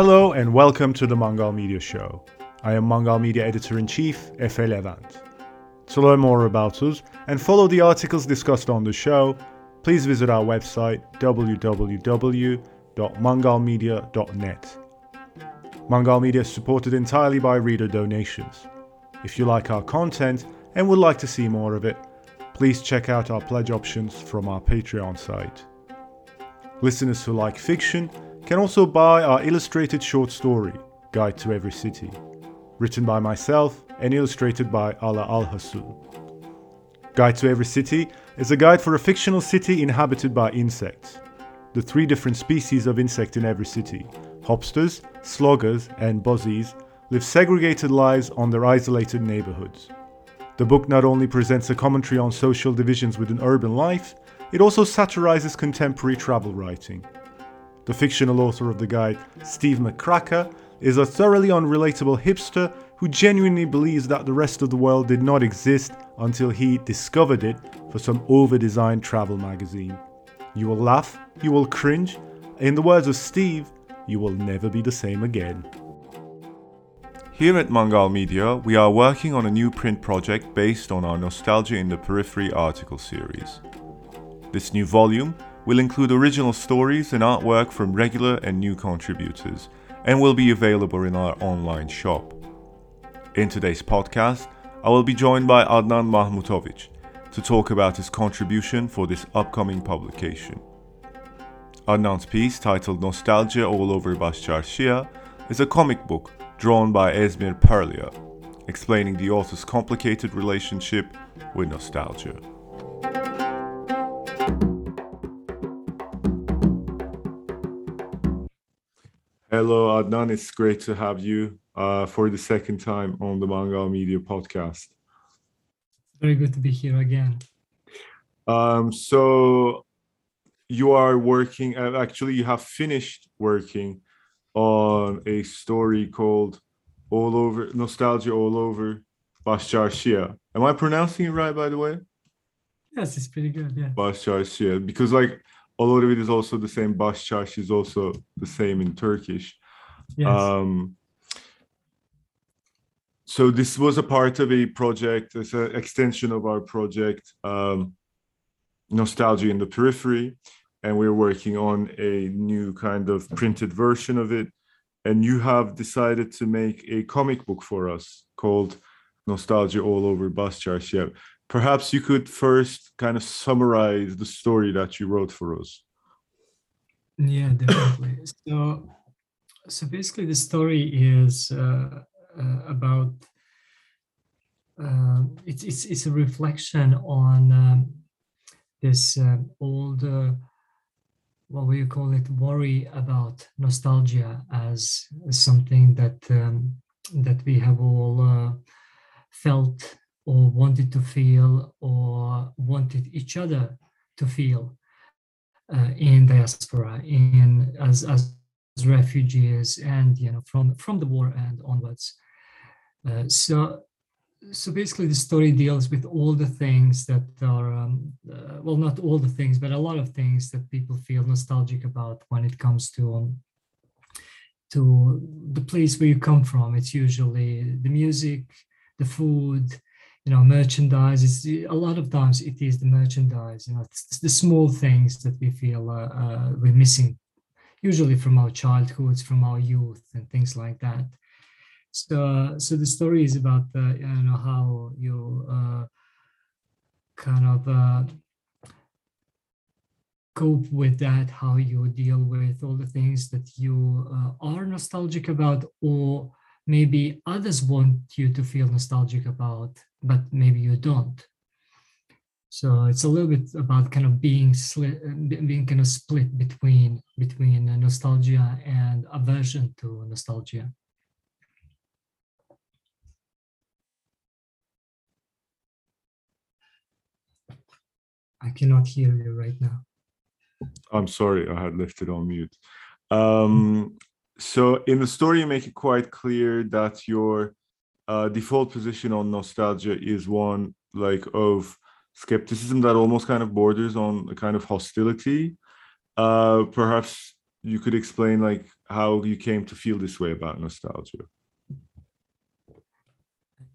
Hello and welcome to the Mangal Media Show. I am Mangal Media Editor in Chief, Efe Levent. To learn more about us and follow the articles discussed on the show, please visit our website www.mangalmedia.net. Mangal Media is supported entirely by reader donations. If you like our content and would like to see more of it, please check out our pledge options from our Patreon site. Listeners who like fiction can also buy our illustrated short story, Guide to Every City, written by myself and illustrated by Ala Al. Guide to Every City is a guide for a fictional city inhabited by insects. The three different species of insect in every city hopsters, sloggers, and buzzies live segregated lives on their isolated neighborhoods. The book not only presents a commentary on social divisions within urban life, it also satirizes contemporary travel writing. The fictional author of the guide, Steve McCracker, is a thoroughly unrelatable hipster who genuinely believes that the rest of the world did not exist until he discovered it for some over designed travel magazine. You will laugh, you will cringe. In the words of Steve, you will never be the same again. Here at Mangal Media, we are working on a new print project based on our Nostalgia in the Periphery article series. This new volume will include original stories and artwork from regular and new contributors and will be available in our online shop. In today's podcast, I will be joined by Adnan Mahmutovic to talk about his contribution for this upcoming publication. Adnan's piece, titled Nostalgia All Over Baščaršija, is a comic book drawn by Esmir Parlia, explaining the author's complicated relationship with nostalgia. Hello, Adnan. It's great to have you uh, for the second time on the Mangal Media podcast. Very good to be here again. Um, so, you are working, uh, actually, you have finished working on a story called All Over Nostalgia All Over Baščaršija. Am I pronouncing it right, by the way? Yes, it's pretty good. Yeah. Baščaršija. Because, like, a lot of it is also the same. Bashar is also the same in Turkish. Yes. Um, so this was a part of a project, it's an extension of our project, um, Nostalgia in the Periphery. And we're working on a new kind of printed version of it. And you have decided to make a comic book for us called Nostalgia All Over Bashar Perhaps you could first kind of summarize the story that you wrote for us. Yeah, definitely. so, so basically, the story is uh, uh, about uh, it's it's it's a reflection on um, this uh, old uh, what we call it worry about nostalgia as, as something that um, that we have all uh, felt or wanted to feel or wanted each other to feel uh, in diaspora in as as refugees and you know from from the war and onwards. Uh, so so basically the story deals with all the things that are um, uh, well not all the things but a lot of things that people feel nostalgic about when it comes to um, to the place where you come from. It's usually the music the food you know merchandise is a lot of times it is the merchandise you know the small things that we feel uh, uh, we're missing usually from our childhoods from our youth and things like that. So, so the story is about uh, you know how you uh, kind of uh, cope with that, how you deal with all the things that you uh, are nostalgic about, or maybe others want you to feel nostalgic about, but maybe you don't. So it's a little bit about kind of being being kind of split between between nostalgia and aversion to nostalgia. I cannot hear you right now. I'm sorry, I had left it on mute. Um, so in the story, you make it quite clear that your uh, default position on nostalgia is one like of skepticism that almost kind of borders on a kind of hostility. Uh, perhaps you could explain like how you came to feel this way about nostalgia.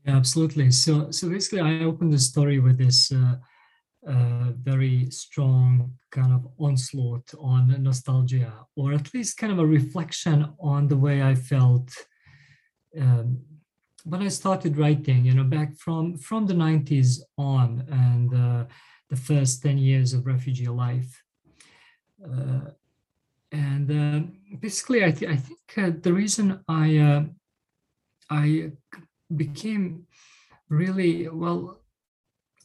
Yeah, absolutely. So, so basically, I opened the story with this uh, uh, very strong kind of onslaught on nostalgia, or at least kind of a reflection on the way I felt um, when I started writing. You know, back from from the '90s on, and uh, the first ten years of refugee life. Uh, and uh, basically, I, th- I think uh, the reason I uh, I became really well.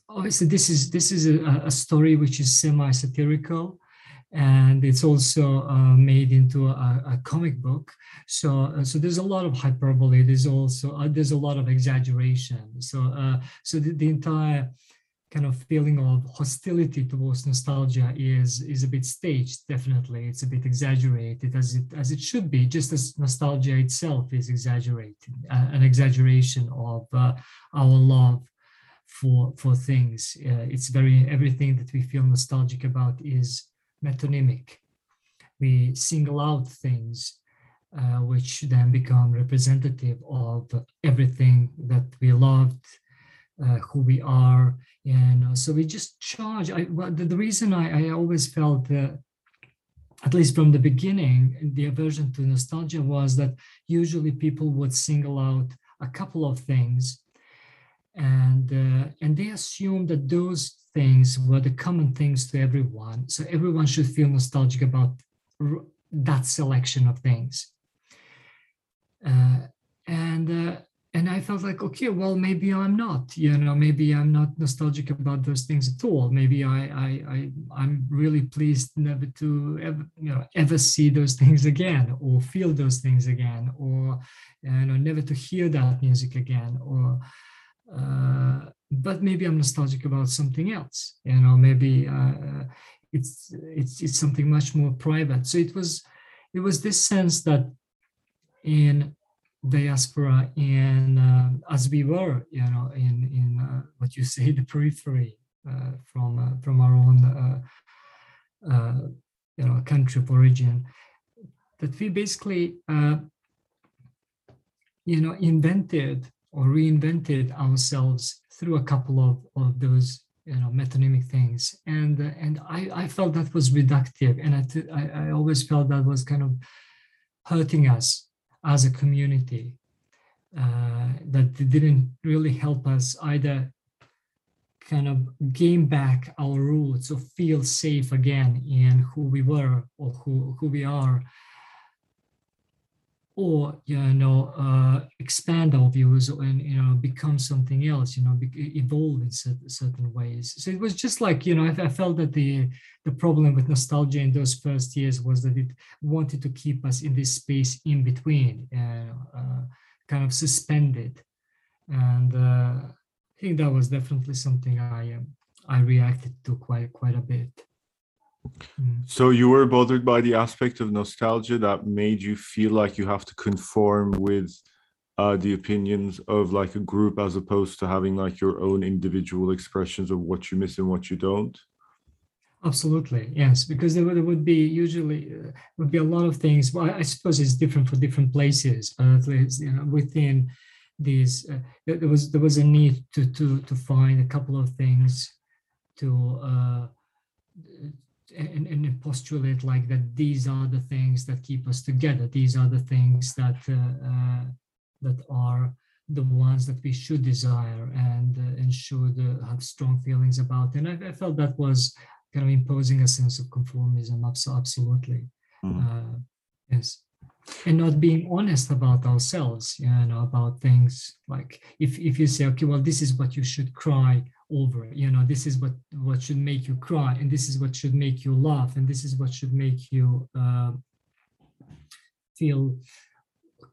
Obviously, this is this is a, a story which is semi-satirical, and it's also uh, made into a, a, comic book. So, uh, so there's a lot of hyperbole. There's also uh, there's a lot of exaggeration. So, so the, the entire kind of feeling of hostility towards nostalgia is is a bit staged definitely it's a bit exaggerated as it as it should be just as nostalgia itself is exaggerated uh, an exaggeration of uh, our love for for things uh, it's very everything that we feel nostalgic about is metonymic. We single out things uh, which then become representative of everything that we loved uh, who we are and uh, so we just charge I, well, the, the, reason I, I always felt that at least from the beginning the aversion to nostalgia was that usually people would single out a couple of things and uh, and they assume that those things were the common things to everyone so everyone should feel nostalgic about r- that selection of things uh, and uh, and I felt like, okay, well, maybe I'm not, you know, maybe I'm not nostalgic about those things at all. Maybe I, I, I I'm really pleased never to ever, you know, ever see those things again, or feel those things again, or you know, never to hear that music again, or. Uh, but maybe I'm nostalgic about something else, you know. Maybe uh, it's it's it's something much more private. So it was, it was this sense that in diaspora in uh, as we were you know in in uh, what you say the periphery uh, from uh, from our own uh, you know country of origin that we basically you know invented or reinvented ourselves through a couple of, of those you know metonymic things. And and I, I felt that was reductive. And I, I, I always felt that was kind of hurting us as a community uh, that didn't really help us either kind of gain back our roots or feel safe again in who we were or who, who we are or you know uh, expand our views and you know become something else you know evolve in certain, ways so it was just like you know I, I, felt that the the problem with nostalgia in those first years was that it wanted to keep us in this space in between uh, uh, kind of suspended and uh, i think that was definitely something i um, i reacted to quite quite a bit. So you were bothered by the aspect of nostalgia that made you feel like you have to conform with uh, the opinions of like a group as opposed to having like your own individual expressions of what you miss and what you don't. Absolutely, yes, because there would, there would be usually uh, would be a lot of things. Well, I suppose it's different for different places, but at least you know within these, uh, there was there was a need to to to find a couple of things to uh, and, and postulate like that these are the things that keep us together. These are the things that uh, uh, that are the ones that we should desire and uh, and should uh, have strong feelings about. And I, I, felt that was kind of imposing a sense of conformism absolutely. Mm-hmm. yes. And not being honest about ourselves you know about things like if if you say okay well this is what you should cry over. You know this is what what should make you cry and this is what should make you laugh and this is what should make you uh, feel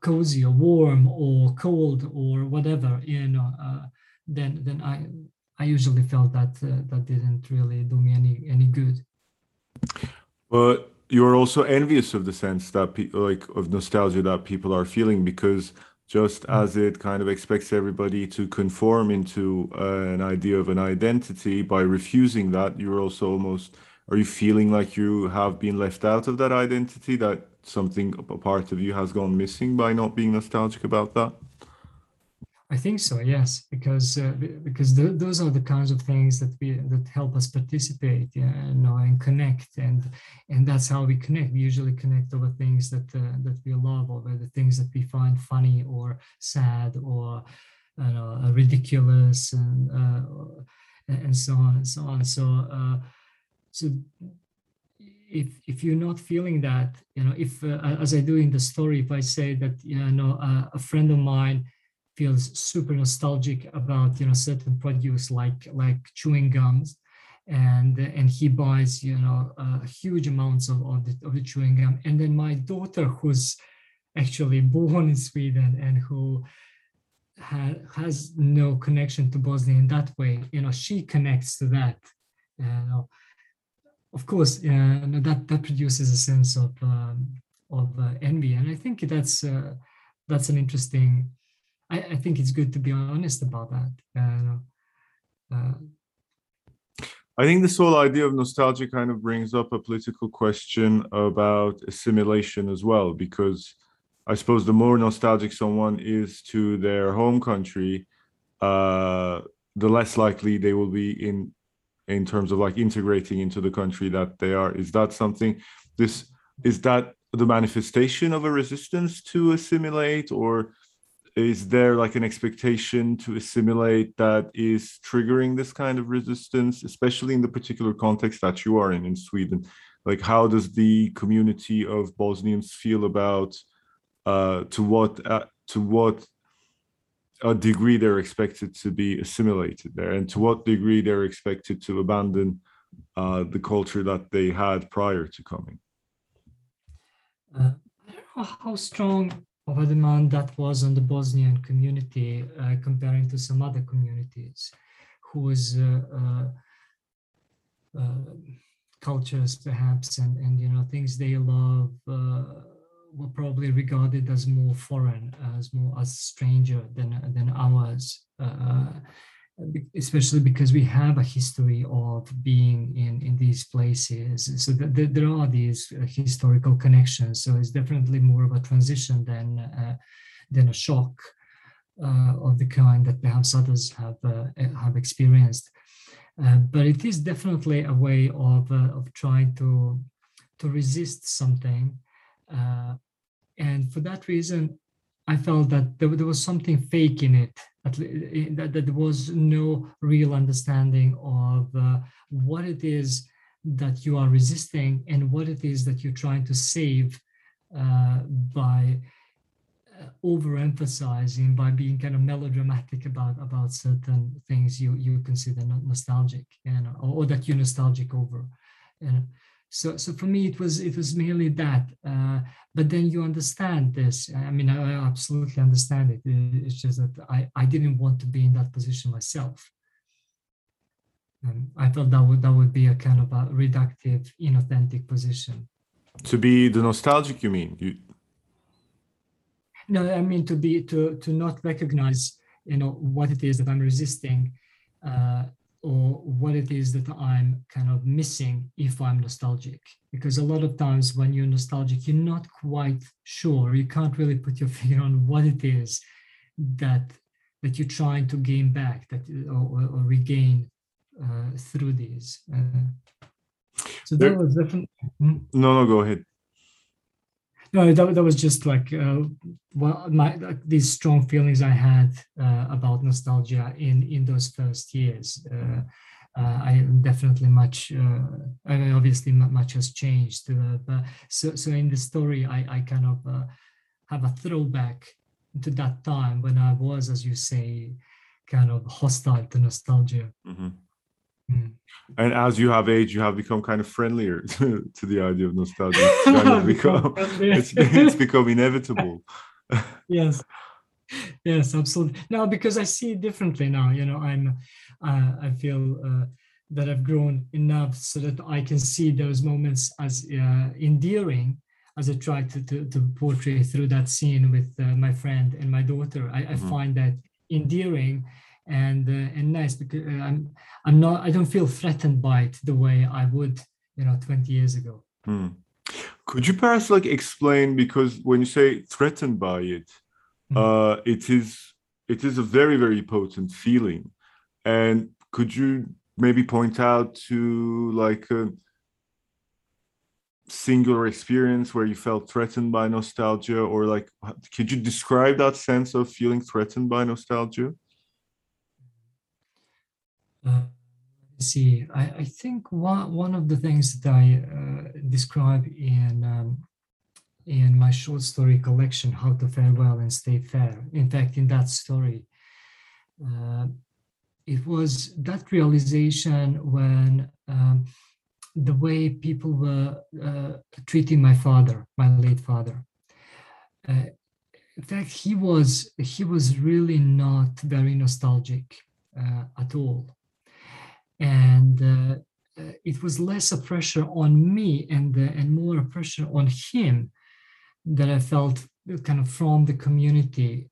cozy or warm or cold or whatever you know uh, then then i i usually felt that uh, that didn't really do me any any good. But you're also envious of the sense that people like of nostalgia that people are feeling because just as it kind of expects everybody to conform into uh, an idea of an identity by refusing that you're also almost are you feeling like you have been left out of that identity that something a part of you has gone missing by not being nostalgic about that I think so, yes, because uh, because th- those are the kinds of things that we that help us participate, you know, and connect, and and that's how we connect. We usually connect over things that uh, that we love, over the things that we find funny or sad or you know, ridiculous, and uh, and so on and so on. So uh, so if if you're not feeling that, you know, if uh, as I do in the story, if I say that you know a friend of mine feels super nostalgic about you know certain produce like like chewing gums. And and he buys you know uh, huge amounts of, of, the, of the chewing gum. And then my daughter who's actually born in sweden and who ha- has no connection to bosnia in that way you know she connects to that uh, of course uh, that that produces a sense of um, of uh, envy. And i think that's uh, that's an interesting I, I think it's good to be honest about that. Uh, uh, I think this whole idea of nostalgia kind of brings up a political question about assimilation as well, because I suppose the more nostalgic someone is to their home country, uh, the less likely they will be in in terms of like integrating into the country that they are. Is that something? This is that the manifestation of a resistance to assimilate, or is there like an expectation to assimilate that is triggering this kind of resistance especially in the particular context that you are in in sweden? Like how does the community of bosnians feel about uh, to what uh, to what a degree they're expected to be assimilated there? And to what degree they're expected to abandon uh, the culture that they had prior to coming? Uh, i don't know how strong of a demand that was on the Bosnian community uh, comparing to some other communities whose uh, uh, uh, cultures perhaps and, and you know things they love uh, were probably regarded as more foreign as more as stranger than than ours especially because we have a history of being in, in these places. So th- there are these uh, historical connections. So it's definitely more of a transition than, uh, than a shock uh, of the kind that perhaps others have, uh, have experienced. Uh, but it is definitely a way of, uh, of trying to, to resist something. and for that reason, I felt that there, there was something fake in it that, that there was no real understanding of uh, what it is that you are resisting and what it is that you're trying to save uh, by uh, overemphasizing by being kind of melodramatic about about certain things you you consider nostalgic and or, or that you're nostalgic over and so so for me it was it was merely that uh, but then you understand this. I mean i, absolutely understand it. It's just that i i didn't want to be in that position myself. And i felt that would that would be a kind of a reductive inauthentic position. To be the nostalgic you mean? You no i mean to be to to not recognize you know what it is that i'm resisting uh, or what it is that I'm kind of missing if I'm nostalgic. Because a lot of times when you're nostalgic, you're not quite sure. You can't really put your finger on what it is that that you're trying to gain back, that or, or regain uh, through these. Uh, so that was definitely. Hmm? No, no, go ahead no, that, that was just like uh, well, my like these strong feelings I had uh, about nostalgia in in those first years. Uh, uh I definitely much. Uh, I mean, obviously, much has changed. Uh, but so so in the story, I I kind of have a throwback to that time when I was, as you say, kind of hostile to nostalgia. Mm-hmm. Mm. And as you have aged, you have become kind of friendlier to, to the idea of nostalgia. It's, kind of become, it's, it's become inevitable. yes, yes, absolutely. Now, because I see it differently now, you know, I'm, uh, I feel uh, that I've grown enough so that I can see those moments as uh, endearing as I try to, to, to, portray through that scene with uh, my friend and my daughter. I, mm-hmm. I find that endearing and uh, and nice because uh, I'm I'm not I don't feel threatened by it the way I would you know 20 years ago Hmm. Could you perhaps like explain because when you say threatened by it, Mhm. uh, it is it is a very very potent feeling, and could you maybe point out to like a singular experience where you felt threatened by nostalgia, or like could you describe that sense of feeling threatened by nostalgia? Let's see, I, I think one, one of the things that I uh, describe in um, in my short story collection, How to Fare Well and Stay Fair. In fact, in that story, uh, it was that realization when um, the way people were uh, treating my father, my late father. Uh, in fact, he was he was really not very nostalgic uh, at all and uh, uh, it was less a pressure on me and uh, and more a pressure on him that I felt kind of from the community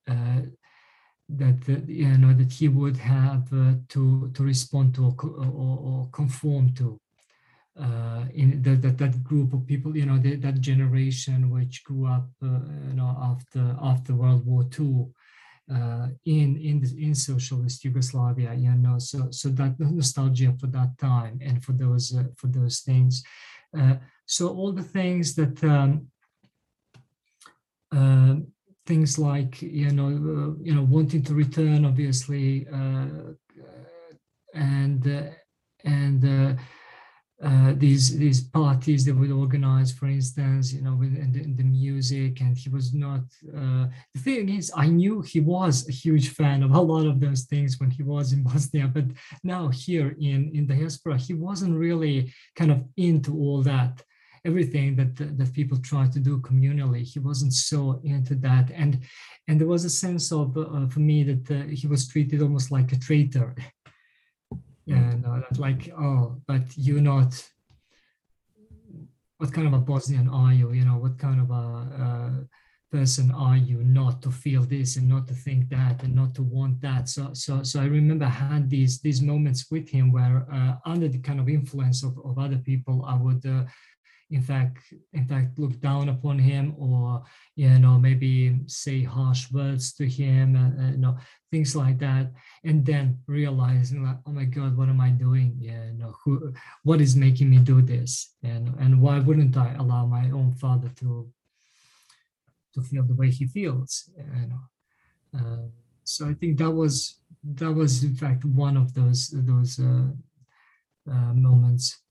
that uh, you know that he would have uh, to to respond to or, or, or conform to uh, in that, that that group of people you know that, that generation which grew up you know after after World War II uh, in in in socialist Yugoslavia, you know, so so that nostalgia for that time and for those uh, for those things. Uh, so all the things that um, uh, things like you know uh, you know wanting to return, obviously, uh, and uh, and. Uh, these these parties they would organize, for instance, you know, with the, the music, and he was not. Uh, the thing is, I knew he was a huge fan of a lot of those things when he was in Bosnia, but now here in in the diaspora, he wasn't really kind of into all that. Everything that that people try to do communally, he wasn't so into that, and and there was a sense of uh, for me that uh, he was treated almost like a traitor no that's like oh but you're not what kind of a bosnian are you? You know what kind of a uh, person are you not to feel this and not to think that and not to want that? So so so i remember i had these these moments with him where uh, under the kind of influence of, of other people i would uh, in fact in fact look down upon him or you know maybe say harsh words to him uh, uh, you know things like that and then realizing like oh my god what am i doing? Yeah you know who what is making me do this? And and why wouldn't i allow my own father to to feel the way he feels? You know uh, so i think that was that was in fact one of those those uh, uh, moments.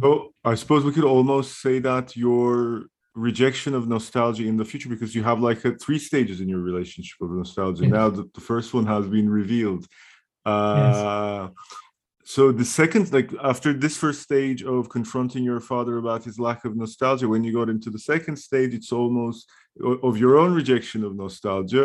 So I suppose we could almost say that your rejection of nostalgia in the future, because you have like a, three stages in your relationship of nostalgia. Yes. Now that the first one has been revealed. Uh, So the second, like after this first stage of confronting your father about his lack of nostalgia, when you got into the second stage, it's almost of your own rejection of nostalgia.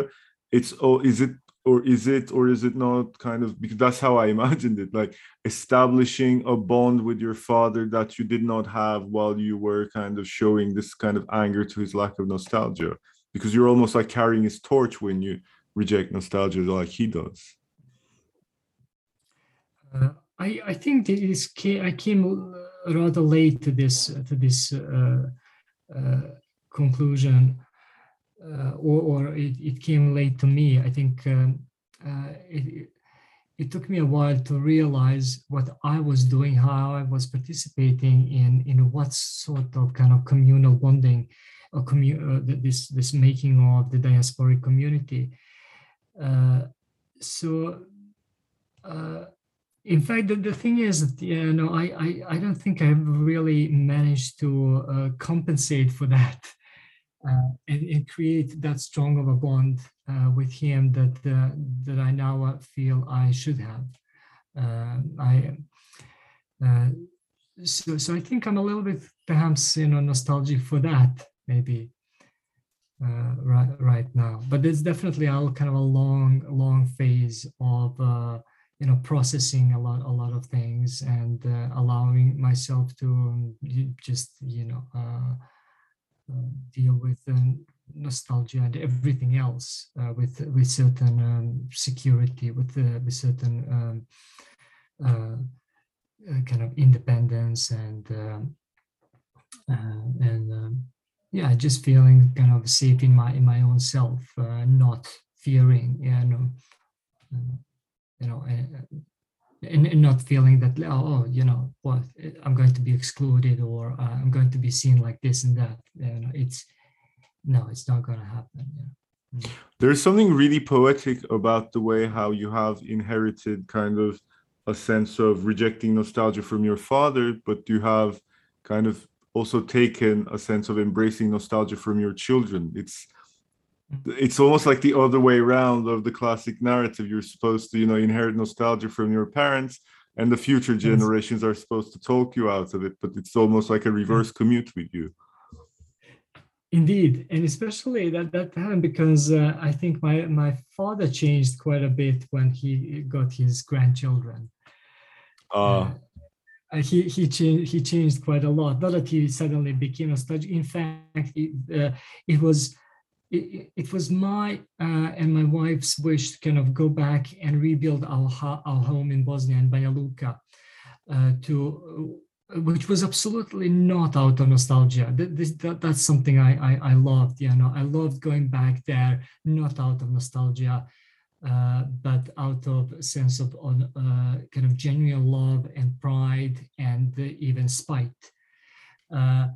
It's oh, is it or is it or is it not kind of because that's how I imagined it, like establishing a bond with your father that you did not have while you were kind of showing this kind of anger to his lack of nostalgia, because you're almost like carrying his torch when you reject nostalgia like he does. Uh, I, I think this came, I came rather late to this to this uh, uh, conclusion, uh, or, or it, it came late to me. I think um, uh, it, it took me a while to realize what I was doing, how I was participating in in what sort of kind of communal bonding, or commu- uh, this this making of the diasporic community. Uh, so. Uh, in fact, the, the thing is that you know, I, I, I don't think I've really managed to uh, compensate for that uh, and, and create that strong of a bond uh, with him that uh, that I now uh, feel I should have. Uh, I uh, so so I think I'm a little bit perhaps you know nostalgic for that maybe right right now, but there's definitely a kind of a long long phase of. You know processing a lot a lot of things and allowing myself to um, just you know deal with um, nostalgia and everything else uh, with with certain um, security with uh, with certain um, uh, uh, kind of independence and um, uh, and um, yeah, just feeling kind of safe in my in my own self, uh, not fearing, you know, you know, and, and, not feeling that oh, you know what I'm going to be excluded or uh, I'm going to be seen like this and that. You know, it's no, it's not going to happen. Yeah. Mm. There's something really poetic about the way how you have inherited kind of a sense of rejecting nostalgia from your father, but you have kind of also taken a sense of embracing nostalgia from your children. It's it's almost like the other way around of the classic narrative. You're supposed to, you know, inherit nostalgia from your parents, and the future generations are supposed to talk you out of it. But it's almost like a reverse commute with you. Indeed, and especially that that happened because uh, I think my my father changed quite a bit when he got his grandchildren. Uh, uh he he changed he changed quite a lot. Not that he suddenly became nostalgic. In fact, it, uh, it was it, it, was my uh, and my wife's wish to kind of go back and rebuild our our home in Bosnia and Banja Luka, uh, to uh, which was absolutely not out of nostalgia. This, that, that's something I, I I loved. You know, I loved going back there, not out of nostalgia uh, but out of a sense of on, uh, kind of genuine love and pride and even spite. Uh,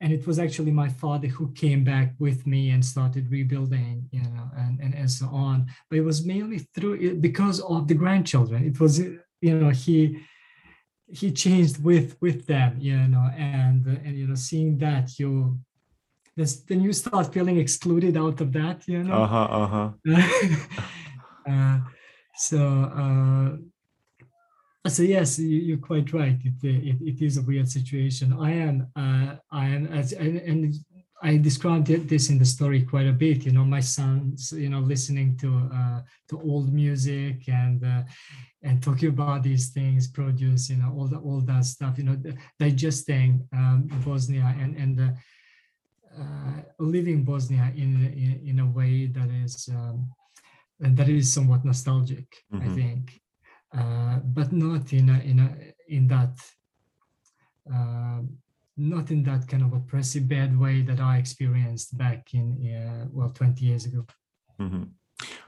and it was actually my father who came back with me and started rebuilding, you know, and, and, and so on. But it was mainly through because of the grandchildren. It was, you know, he he changed with with them, you know, and and you know, seeing that you this, then you start feeling excluded out of that, you know. Uh-huh, uh-huh. Uh, so uh, so yes, you, are quite right. It, it, it is a weird situation. I am uh, I am as and, and I described this in the story quite a bit. You know, my sons, you know, listening to uh, to old music and uh, and talking about these things, produce, you know, all the all that stuff. You know, digesting um, Bosnia and and uh, uh, living Bosnia in, in in a way that is um, that is somewhat nostalgic, mm-hmm. I think, uh, but not in a, in a in that uh, not in that kind of oppressive bad way that I experienced back in uh, well 20 years ago. Mm-hmm.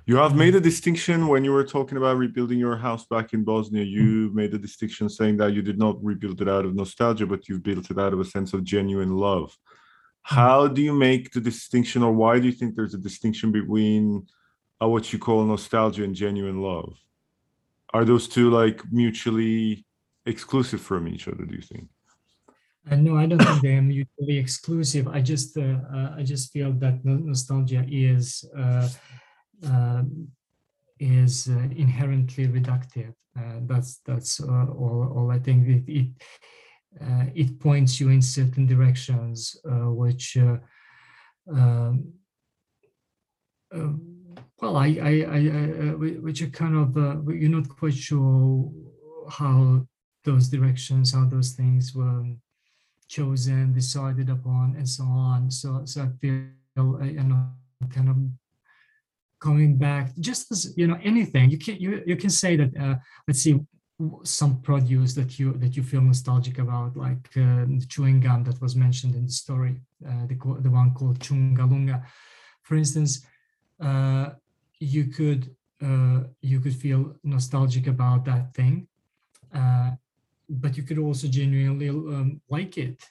You have made a distinction when you were talking about rebuilding your house back in Bosnia. You mm-hmm. made a distinction saying that you did not rebuild it out of nostalgia, but you've built it out of a sense of genuine love. Mm-hmm. How do you make the distinction, or why do you think there's a distinction between are what you call nostalgia and genuine love are those two like mutually exclusive from each other do you think? Uh, no i don't think they're mutually exclusive. I just uh, uh, i just feel that nostalgia is uh, um, is uh, inherently reductive. Uh, that's that's all, all i think. It it, it points you in certain directions which um, well, I, I, I, which are kind of, uh, you're not quite sure how those directions, how those things were chosen, decided upon, and so on. So, so I feel, uh, you know, kind of coming back, just as you know, anything. You can you you can say that. Uh, let's see, some produce that you that you feel nostalgic about, like uh, the chewing gum that was mentioned in the story, uh, the the one called Čunga Lunga, for instance. Uh, you could uh, you could feel nostalgic about that thing, uh, but you could also genuinely um, like it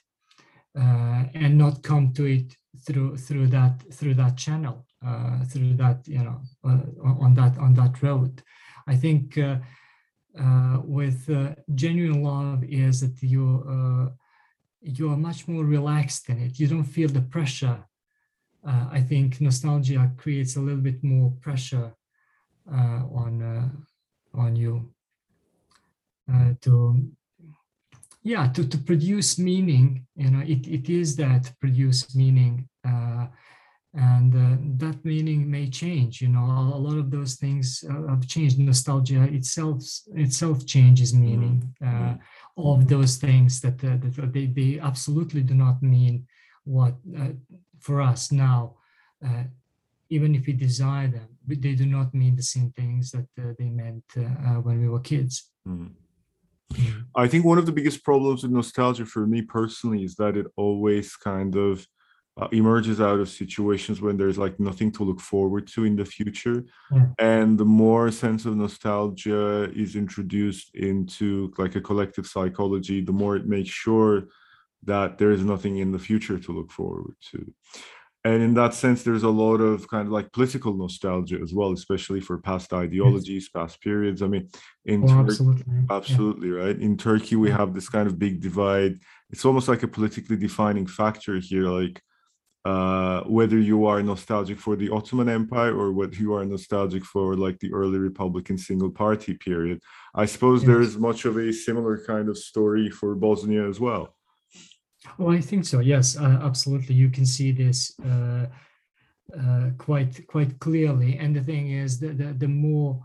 uh, and not come to it through through that through that channel uh, through that you know uh, on that on that road. I think with genuine love is that you you are much more relaxed in it. You don't feel the pressure uh, I think nostalgia creates a little bit more pressure uh, on uh, on you. Uh, to yeah to, to produce meaning you know it, it is that produce meaning uh, and uh, that meaning may change you know a, lot of those things have changed. Nostalgia itself itself changes meaning mm-hmm. of those things that, that they, they absolutely do not mean what for us now, uh, even if we desire them, they do not mean the same things that uh, they meant uh, uh when we were kids. Mm. Mm. I think one of the biggest problems with nostalgia for me personally is that it always kind of uh, emerges out of situations when there's like nothing to look forward to in the future. Yeah. And the more sense of nostalgia is introduced into like a collective psychology, the more it makes sure that there is nothing in the future to look forward to. And in that sense, there's a lot of kind of like political nostalgia as well, especially for past ideologies, past periods. I mean, in Oh, Turkey, absolutely. Yeah. Right. In Turkey, we have this kind of big divide. It's almost like a politically defining factor here, like uh, whether you are nostalgic for the Ottoman Empire or whether you are nostalgic for like the early Republican single party period. I suppose there Yes. is much of a similar kind of story for Bosnia as well. Oh, I think so. Yes, uh, absolutely. You can see this uh, uh, quite quite clearly. And the thing is, that the, the more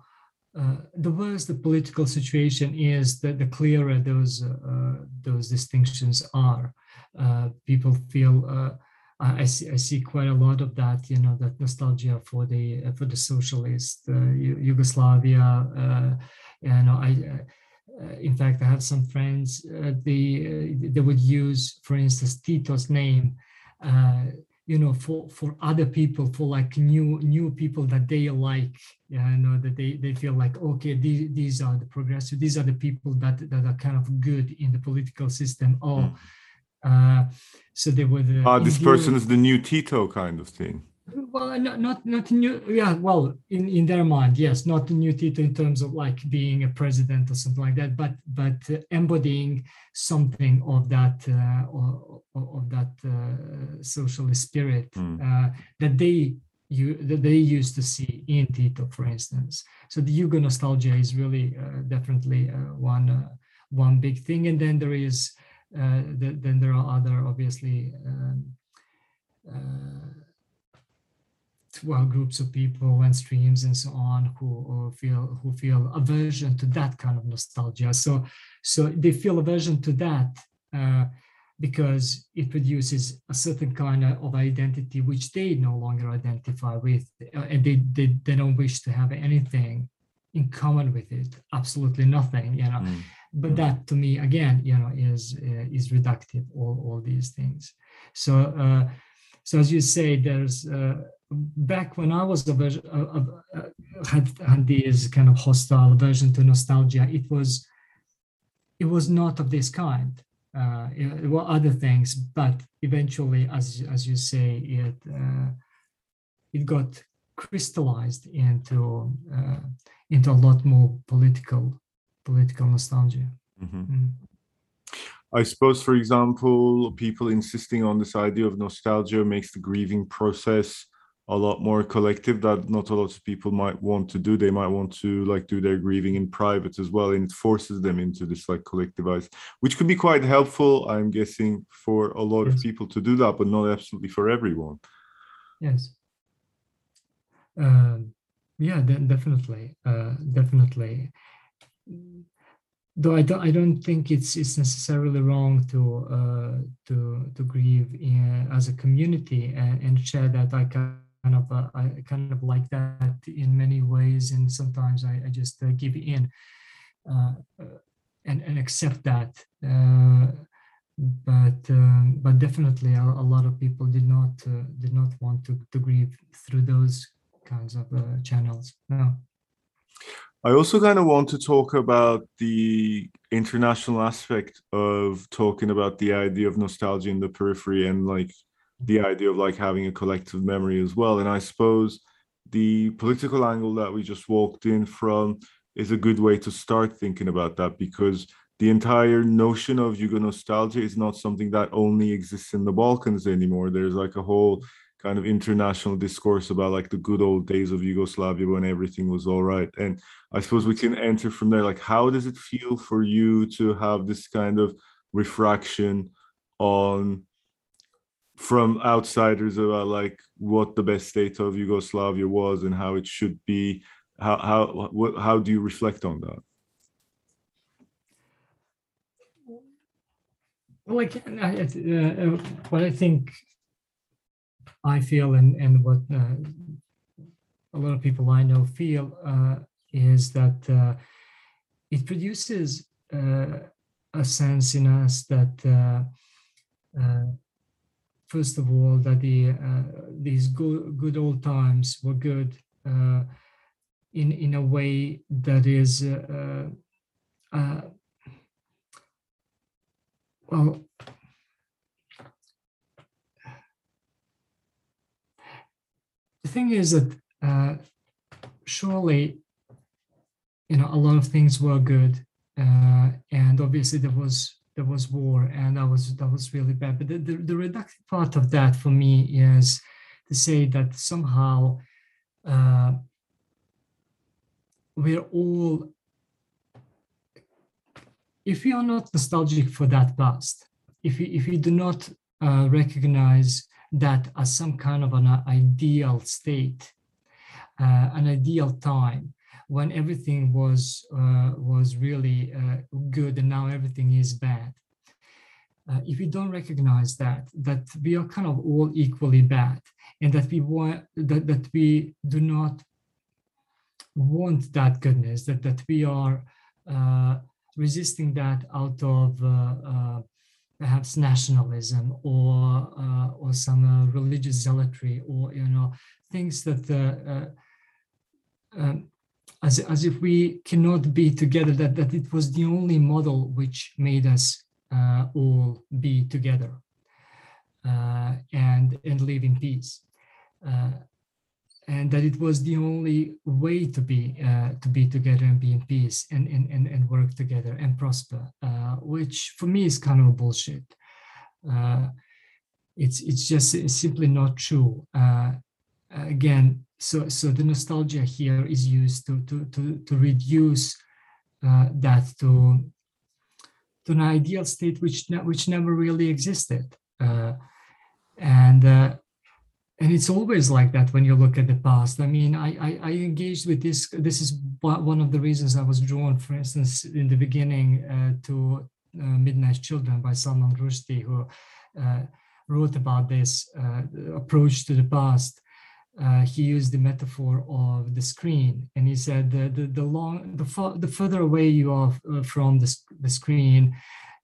uh, the worse the political situation is, the, the clearer those uh, those distinctions are. Uh, people feel. I see. I see quite a lot of that. You know, that nostalgia for the for the socialist Yugoslavia. You know, I. Uh, in fact, I have some friends. Uh, they uh, they would use, for instance, Tito's name, uh, you know, for for other people, for like new new people that they like. Yeah, you know that they they feel like okay, these these are the progressive. These are the people that that are kind of good in the political system. Oh, uh, so they would. Uh, Ah, this person is the new Tito kind of thing. Well, not not not new. Yeah, well, in in their mind, yes, not the new Tito in terms of like being a president or something like that, but but uh, embodying something of that uh, or, or- of that uh, socialist spirit Mm. uh, that they you that they used to see in Tito, for instance. So the Yugo nostalgia is really uh, definitely uh, one uh, one big thing, and then there is uh, the, then there are other obviously. Um, uh, well groups of people and streams and so on who, who feel who feel aversion to that kind of nostalgia. So so they feel aversion to that uh, because it produces a certain kind of identity which they no longer identify with uh, and they, they they don't wish to have anything in common with it absolutely nothing you know? Mm. but that to me again you know is uh, is reductive all, all these things. So uh, so as you say there's uh, back when i was a uh, uh, had had this kind of hostile aversion to nostalgia it was it was not of this kind uh, it, it were other things but eventually as as you say it uh, it got crystallized into uh, into a lot more political political nostalgia Mhm. Mm. I suppose, for example, people insisting on this idea of nostalgia makes the grieving process a lot more collective that not a lot of people might want to do. They might want to like do their grieving in private as well, and it forces them into this like collectivized, which could be quite helpful, I'm guessing, for a lot of people to do that, but not absolutely for everyone. Yes. Um, yeah, de- definitely, uh, definitely. Though I don't, I don't think it's it's necessarily wrong to uh, to to grieve in, as a community and, and share that. I kind of uh, I kind of like that in many ways, and sometimes I, I just uh, give in uh, uh, and and accept that. Uh, but um, but definitely a, a lot of people did not uh, did not want to, to grieve through those kinds of channels no I also kind of want to talk about the international aspect of talking about the idea of nostalgia in the periphery and like the idea of like having a collective memory as well. And I suppose the political angle that we just walked in from is a good way to start thinking about that because the entire notion of Yugo nostalgia is not something that only exists in the Balkans anymore. There's like a whole kind of international discourse about like the good old days of Yugoslavia when everything was all right. And I suppose we can enter from there. Like, how does it feel for you to have this kind of refraction on from outsiders about like what the best state of Yugoslavia was and how it should be? How how what how do you reflect on that? like I, uh, uh, what i think i feel and and what uh, a lot of people i know feel uh, is that uh, it produces uh, a sense in us that first of all that the uh, these good good old times were good uh, in in a way that is uh, uh, well the thing is that uh, surely you know a lot of things were good uh, and obviously there was there was war and that was that was really bad. But the, the, the reductive part of that for me is to say that somehow uh, we're all if we are not nostalgic for that past if we if we do not uh, recognize that as some kind of an ideal state uh, an ideal time when everything was uh, was really uh, good and now everything is bad. Uh, if we don't recognize that that we are kind of all equally bad and that we want that, that we do not want that goodness that that we are uh, resisting that out of uh, uh, perhaps nationalism or or some religious zealotry or you know things that um, as, as if we cannot be together, that, that it was the only model which made us uh, all be together uh, and, and live in peace. Uh, and that it was the only way to be uh, to be together and be in peace and, and, and, and work together and prosper, uh, which for me is kind of bullshit. Uh, it's it's just it's simply not true. Again, so so the nostalgia here is used to to to, to reduce uh, that to to an ideal state which ne- which never really existed uh, and uh, and it's always like that when you look at the past. I mean I, I, I engaged with this this is one of the reasons i was drawn for instance in the beginning uh, to uh, midnight children by salman rushdie who uh, wrote about this approach to the past uh, he used the metaphor of the screen, and he said the the, the long the, the further away you are uh, from the, the screen,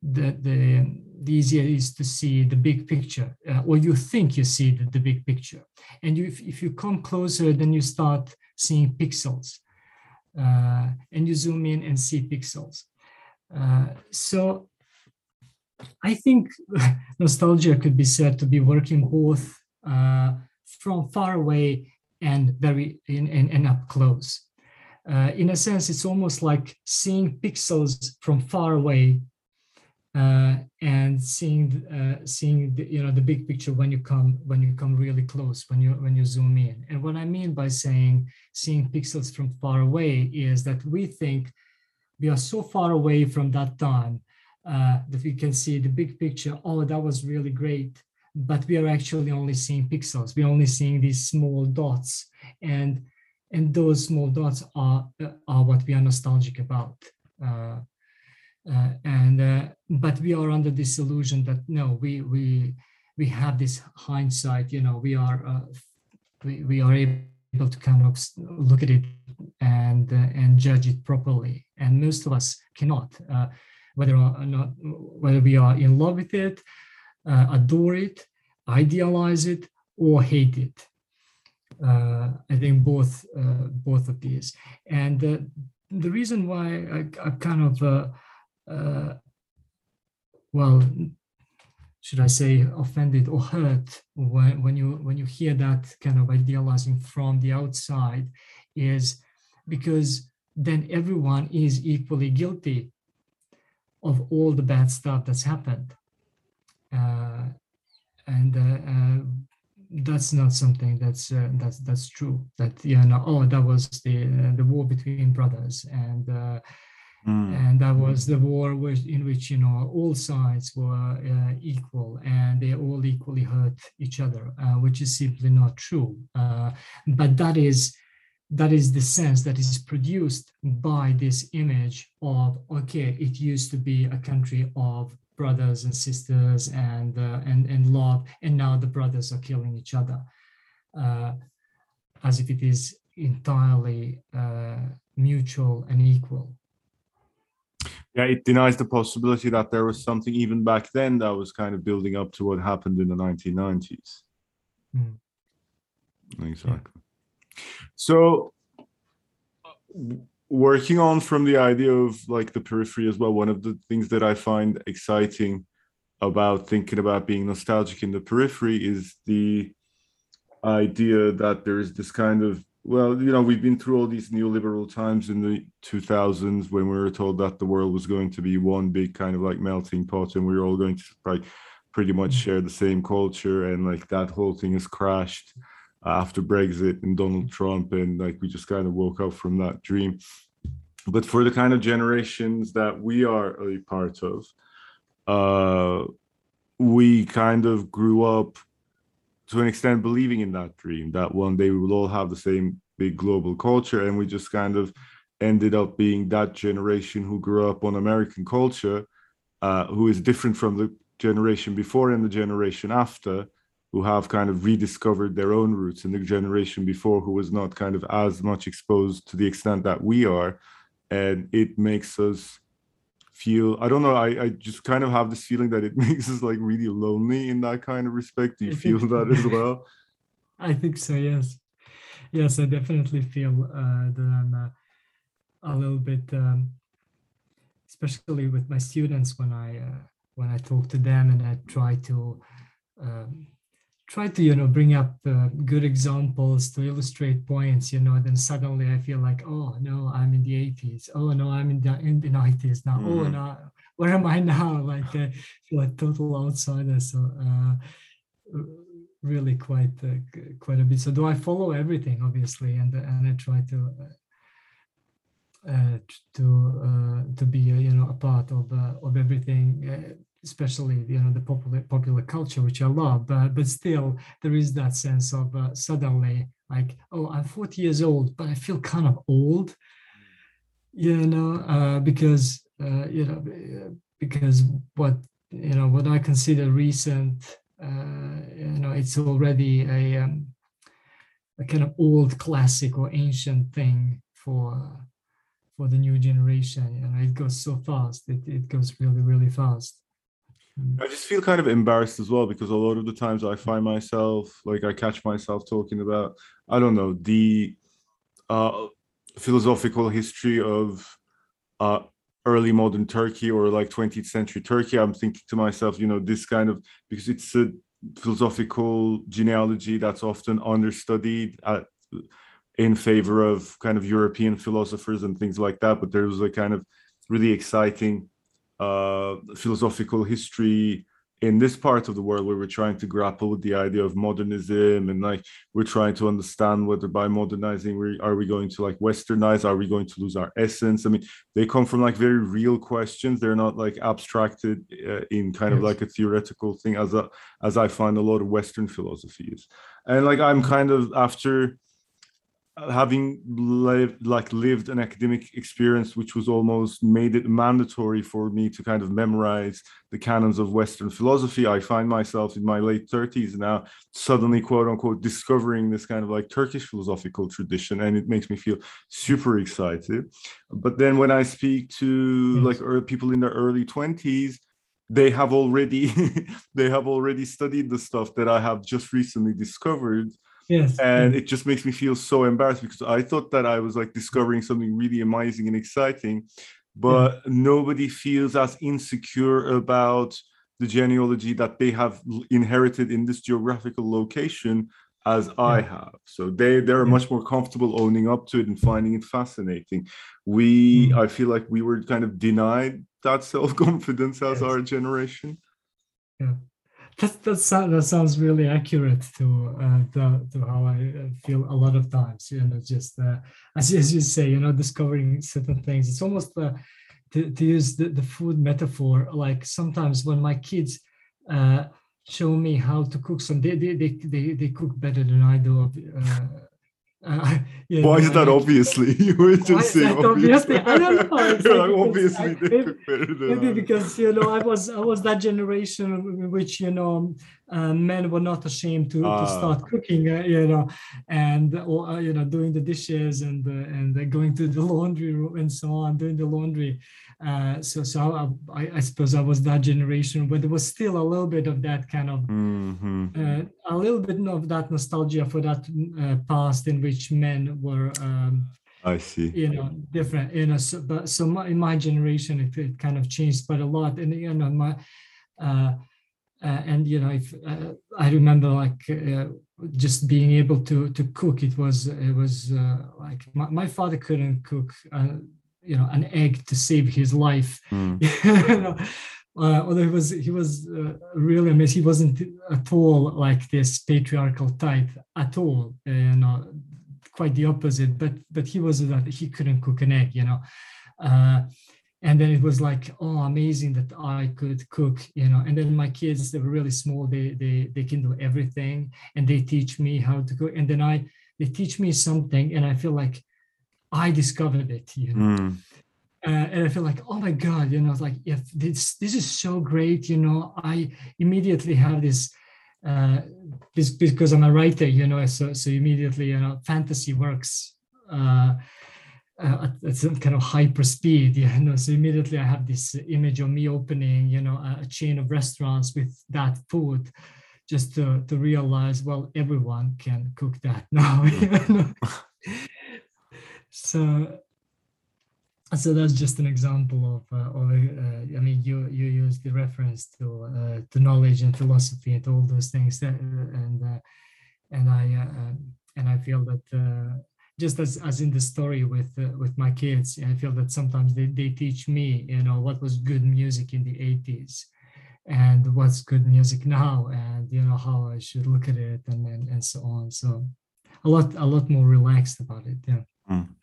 the, the the easier it is to see the big picture, uh, or you think you see the, the big picture. And you, if, if you come closer, then you start seeing pixels, uh, and you zoom in and see pixels. Uh, so I think nostalgia could be said to be working both from far away and very in, in, and up close. Uh, in a sense, it's almost like seeing pixels from far away uh, and seeing uh, seeing the, you know the big picture when you come when you come really close when you when you zoom in. And what I mean by saying seeing pixels from far away is that we think we are so far away from that time uh, that we can see the big picture. Oh, that was really great but we are actually only seeing pixels. We're only seeing these small dots, and and those small dots are are what we are nostalgic about. Uh, uh, and uh, but we are under this illusion that no, we we we have this hindsight. You know, we are uh, we, we are able to kind of look at it and uh, and judge it properly. And most of us cannot, uh, whether or not whether we are in love with it uh, adore it, idealize it, or hate it. Uh, I think both uh, both of these. And uh, the reason why I, I kind of uh, uh, well, should I say, offended or hurt when, when you when you hear that kind of idealizing from the outside, is because then everyone is equally guilty of all the bad stuff that's happened. Uh, and uh, uh, that's not something that's uh, that's that's true. That you know, oh, that was the the war between brothers, and mm. and that was the war which, in which you know all sides were equal, and they all equally hurt each other, which is simply not true. but that is that is the sense that is produced by this image of okay it used to be a country of brothers and sisters and uh, and and love and now the brothers are killing each other uh, as if it is entirely uh, mutual and equal yeah, it denies the possibility that there was something even back then that was kind of building up to what happened in the 1990s. Mm. Exactly. Yeah. So, working on from the idea of like the periphery as well, one of the things that I find exciting about thinking about being nostalgic in the periphery is the idea that there is this kind of well, you know, we've been through all these neoliberal times in the 2000s when we were told that the world was going to be one big kind of like melting pot and we were all going to like pretty much mm. share the same culture and like that whole thing has crashed after Brexit and Donald Trump and like we just kind of woke up from that dream. But for the kind of generations that we are a part of, uh, we kind of grew up to an extent believing in that dream that one day we will all have the same big global culture and we just kind of ended up being that generation who grew up on american culture uh, who is different from the generation before and the generation after who have kind of rediscovered their own roots and the generation before who was not kind of as much exposed to the extent that we are. And it makes us feel i don't know I, I just kind of have this feeling that it makes us like really lonely in that kind of respect. Do you feel that as well? I think so yes. Yes i definitely feel uh, that i'm uh, a little bit um, especially with my students when i uh, when i talk to them and i try to um, try to you know bring up uh, good examples to illustrate points you know then suddenly i feel like oh no i'm in the 80s oh no i'm in the in the 90s now mm. oh no where am i now? Like feel like total outsider. So uh, really quite uh, quite a bit. So do i follow everything obviously and and i try to uh, to uh, to be you know a part of uh, of everything especially you know the popular popular culture which i love but but still there is that sense of uh, suddenly like oh i'm 40 years old but i feel kind of old. You know uh, because uh, you know because what you know what i consider recent uh, you know it's already a, um, a kind of old classic or ancient thing for for the new generation. You know it goes so fast. It, it goes really really fast I just feel kind of embarrassed as well because a lot of the times I find myself like I catch myself talking about I don't know the uh, philosophical history of uh, early modern Turkey or like 20th century Turkey. I'm thinking to myself, you know, this kind of because it's a philosophical genealogy that's often understudied at, in favor of kind of European philosophers and things like that. But there was a kind of really exciting uh, philosophical history in this part of the world where we're trying to grapple with the idea of modernism and like we're trying to understand whether by modernizing we are we going to like westernize? Are we going to lose our essence? I mean they come from like very real questions. They're not like abstracted uh, in kind yes. of like a theoretical thing as a as i find a lot of western philosophies and like i'm kind of after having lived like lived an academic experience which was almost made it mandatory for me to kind of memorize the canons of western philosophy i find myself in my late 30s now suddenly quote unquote discovering this kind of like turkish philosophical tradition and it makes me feel super excited but then when i speak to yes. like people in their early 20s they have already they have already studied the stuff that i have just recently discovered Yes. And it just makes me feel so embarrassed because I thought that I was like discovering something really amazing and exciting, but yeah. nobody feels as insecure about the genealogy that they have inherited in this geographical location as yeah. I have. So they they're yeah. much more comfortable owning up to it and finding it fascinating. We mm. I feel like we were kind of denied that self-confidence as yes. our generation. Yeah that that, sound, that sounds really accurate to, uh, to, to how I uh, feel a lot of times. You know, just uh, as as you say, you know, discovering certain things. It's almost uh, to, to use the, the food metaphor. Like sometimes when my kids uh, show me how to cook some, they they, they they they cook better than I do. Uh, uh, Why is that obviously? You were just saying obviously. I don't know. like, obviously, maybe, maybe because you know I was I was that generation in which you know uh, men were not ashamed to, ah. to start cooking, uh, you know, and or uh, you know doing the dishes and uh, and going to the laundry room and so on, doing the laundry. Uh, so so I, I, suppose I was that generation, but there was still a little bit of that kind of mm-hmm. uh, a little bit of that nostalgia for that uh, past in which men were. Um, I see. You know, different. You know, so, but so my, in my generation, it, it, kind of changed quite a lot, and you know, my. Uh, uh, and you know, if I remember like just being able to to cook, it was it was like my, my father couldn't cook you know an egg to save his life. Mm. you know, uh, although he was he was uh, really amazing he wasn't at all like this patriarchal type at all uh, you know quite the opposite. But but he was that he couldn't cook an egg you know. Uh, and then it was like oh amazing that i could cook you know. And then my kids they were really small. They they they can do everything and they teach me how to cook. And then i they teach me something and i feel like I discovered it, you know. Mm. Uh, and I feel like, oh my God, you know, like if this this is so great, you know, I immediately have this uh, this because I'm a writer, you know, so so immediately, you know, fantasy works uh, uh, at some kind of hyper speed, you know. So immediately I have this image of me opening, you know, a, a chain of restaurants with that food, just to to realize, well, everyone can cook that now. You know? so so that's just an example of, uh, of uh, I mean, you you use the reference to uh, to knowledge and philosophy and all those things, that, uh, and uh, and I uh, um, and I feel that just as as in the story with with my kids, I feel that sometimes they they teach me, you know, what was good music in the '80s, and what's good music now, and you know how I should look at it, and and, and so on. So a lot a lot more relaxed about it. Yeah. Mm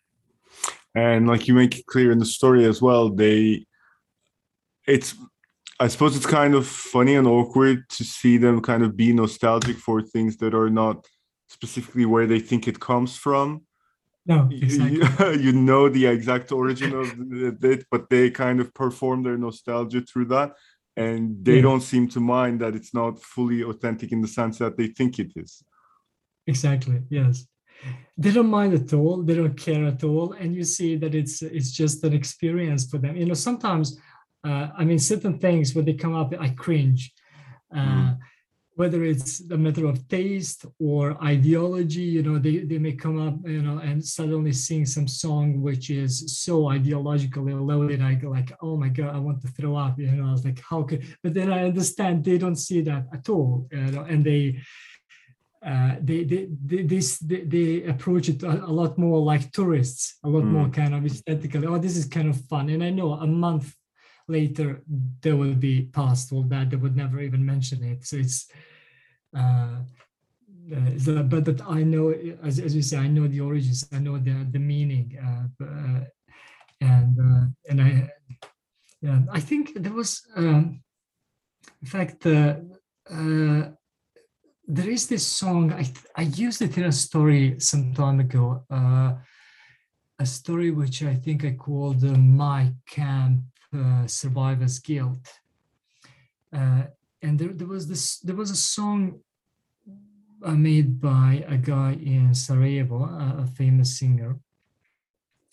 and like you make it clear in the story as well they it's i suppose it's kind of funny and awkward to see them kind of be nostalgic for things that are not specifically where they think it comes from no exactly. you, you know the exact origin of it but they kind of perform their nostalgia through that and they yeah. don't seem to mind that it's not fully authentic in the sense that they think it is exactly yes they don't mind at all. They don't care at all. And you see that it's it's just an experience for them. You know sometimes uh, i mean certain things when they come up i cringe. Uh, mm. whether it's a matter of taste or ideology you know they, they may come up you know and suddenly sing some song which is so ideologically loaded i go like oh my god i want to throw up you know i was like how could but then i understand they don't see that at all you know and they uh, they, they, they, this, they, they approach it a, a, lot more like tourists, a lot mm. more kind of aesthetically. Oh, this is kind of fun. And I know a month later they will be past all that. They would never even mention it. So it's, uh, uh, but that I know, as, as you say, I know the origins. I know the the meaning, uh, uh, and uh, and I, yeah, I think there was, um, in fact, there is this song I, I used it in a story some time ago uh, a story which i think i called uh, my camp uh, survivors guilt. Uh, and there, there was this there was a song uh, made by a guy in sarajevo a, a famous singer.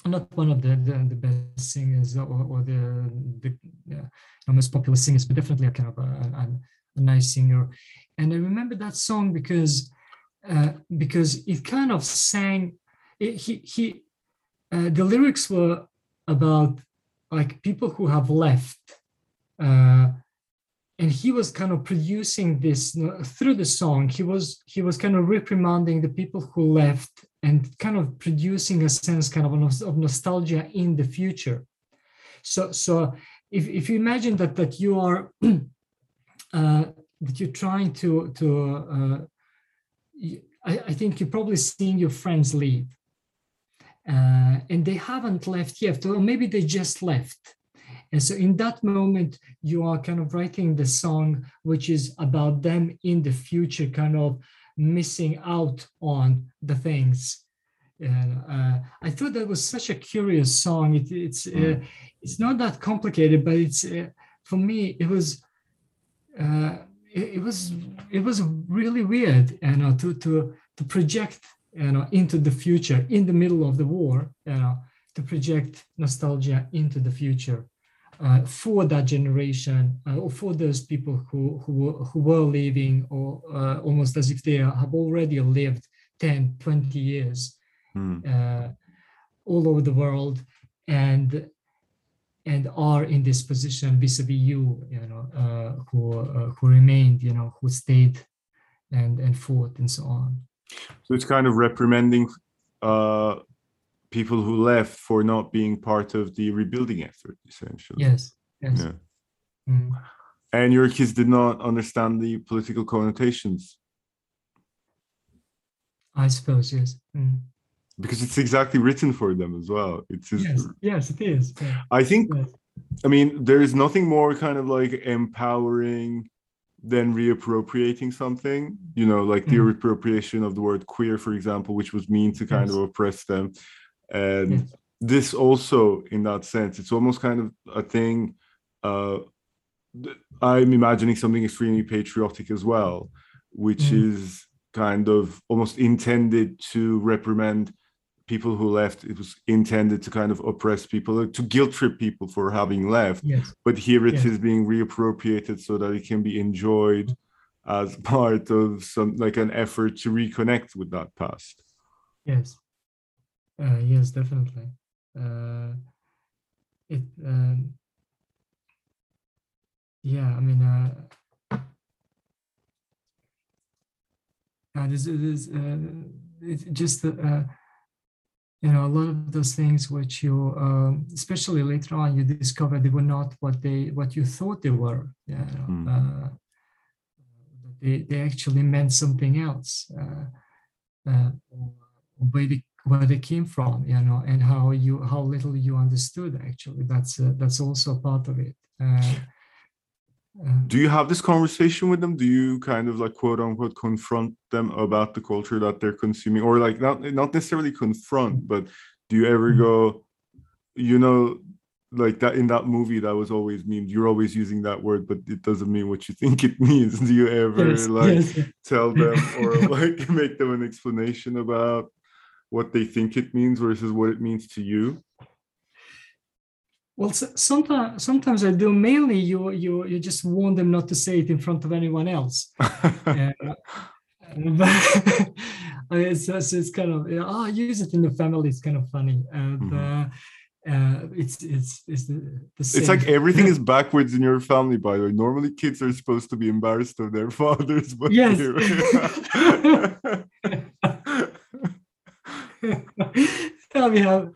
Not one of the, the, the best singers or, or the, the most popular singers but definitely a kind of a, a, a nice singer and I remember that song because uh, because it kind of sang. It, he he, uh, the lyrics were about like people who have left, uh, and he was kind of producing this you know, through the song. He was he was kind of reprimanding the people who left and kind of producing a sense kind of of nostalgia in the future. So so if if you imagine that that you are uh, that you're trying to to uh, I, I, think you're probably seeing your friends leave. Uh, and they haven't left yet or maybe they just left. And so in that moment you are kind of writing the song which is about them in the future kind of missing out on the things. And uh, I thought that was such a curious song. It, it's uh, it's not that complicated, but it's uh, for me it was uh, it, it, was it was really weird, you know, to to to project you know into the future in the middle of the war, you know, to project nostalgia into the future. Uh, for that generation uh, or for those people who who, who were living or uh, almost as if they have already lived 10 20 years mm. all over the world and and are in this position vis-a-vis you you know uh, who uh, who remained you know who stayed and and fought and so on. So it's kind of reprimanding uh people who left for not being part of the rebuilding effort essentially. Yes yes. Yeah. mm. and your kids did not understand the political connotations? I suppose yes. Mm because it's exactly written for them as well. It's just, yes, yes, it is. Yeah. I think, yes. I mean, there is nothing more kind of like empowering than reappropriating something. You know, like the mm. reappropriation of the word queer, for example, which was mean to kind yes. of oppress them, and yes. this also, in that sense, it's almost kind of a thing. Uh, I'm imagining something extremely patriotic as well, which mm. is kind of almost intended to reprimand people who left it was intended to kind of oppress people to guilt trip people for having left yes. but here it yes. is being reappropriated so that it can be enjoyed as part of some like an effort to reconnect with that past yes uh, yes definitely uh, it um, yeah i mean uh, uh, this, is uh, it's just uh, you know a lot of those things which you um, especially later on you discover they were not what they what you thought they were you know, mm. uh, they, they actually meant something else uh, uh, where they where they came from you know and how you how little you understood actually that's uh, that's also part of it uh, do you have this conversation with them? Do you kind of like quote unquote confront them about the culture that they're consuming? Or like not not necessarily confront but do you ever mm-hmm. go you know like that in that movie that was always memed you're always using that word but it doesn't mean what you think it means. Do you ever yes, like yes. tell them or like make them an explanation about what they think it means versus what it means to you well, sometimes sometimes I do. Mainly, you you you just warn them not to say it in front of anyone else. uh, but it's, it's, kind of oh, ah, use it in the family. It's kind of funny. And, mm-hmm. uh, uh, it's it's it's the, the same. It's like everything is backwards in your family. By the way, normally kids are supposed to be embarrassed of their fathers, but yes. yeah, we have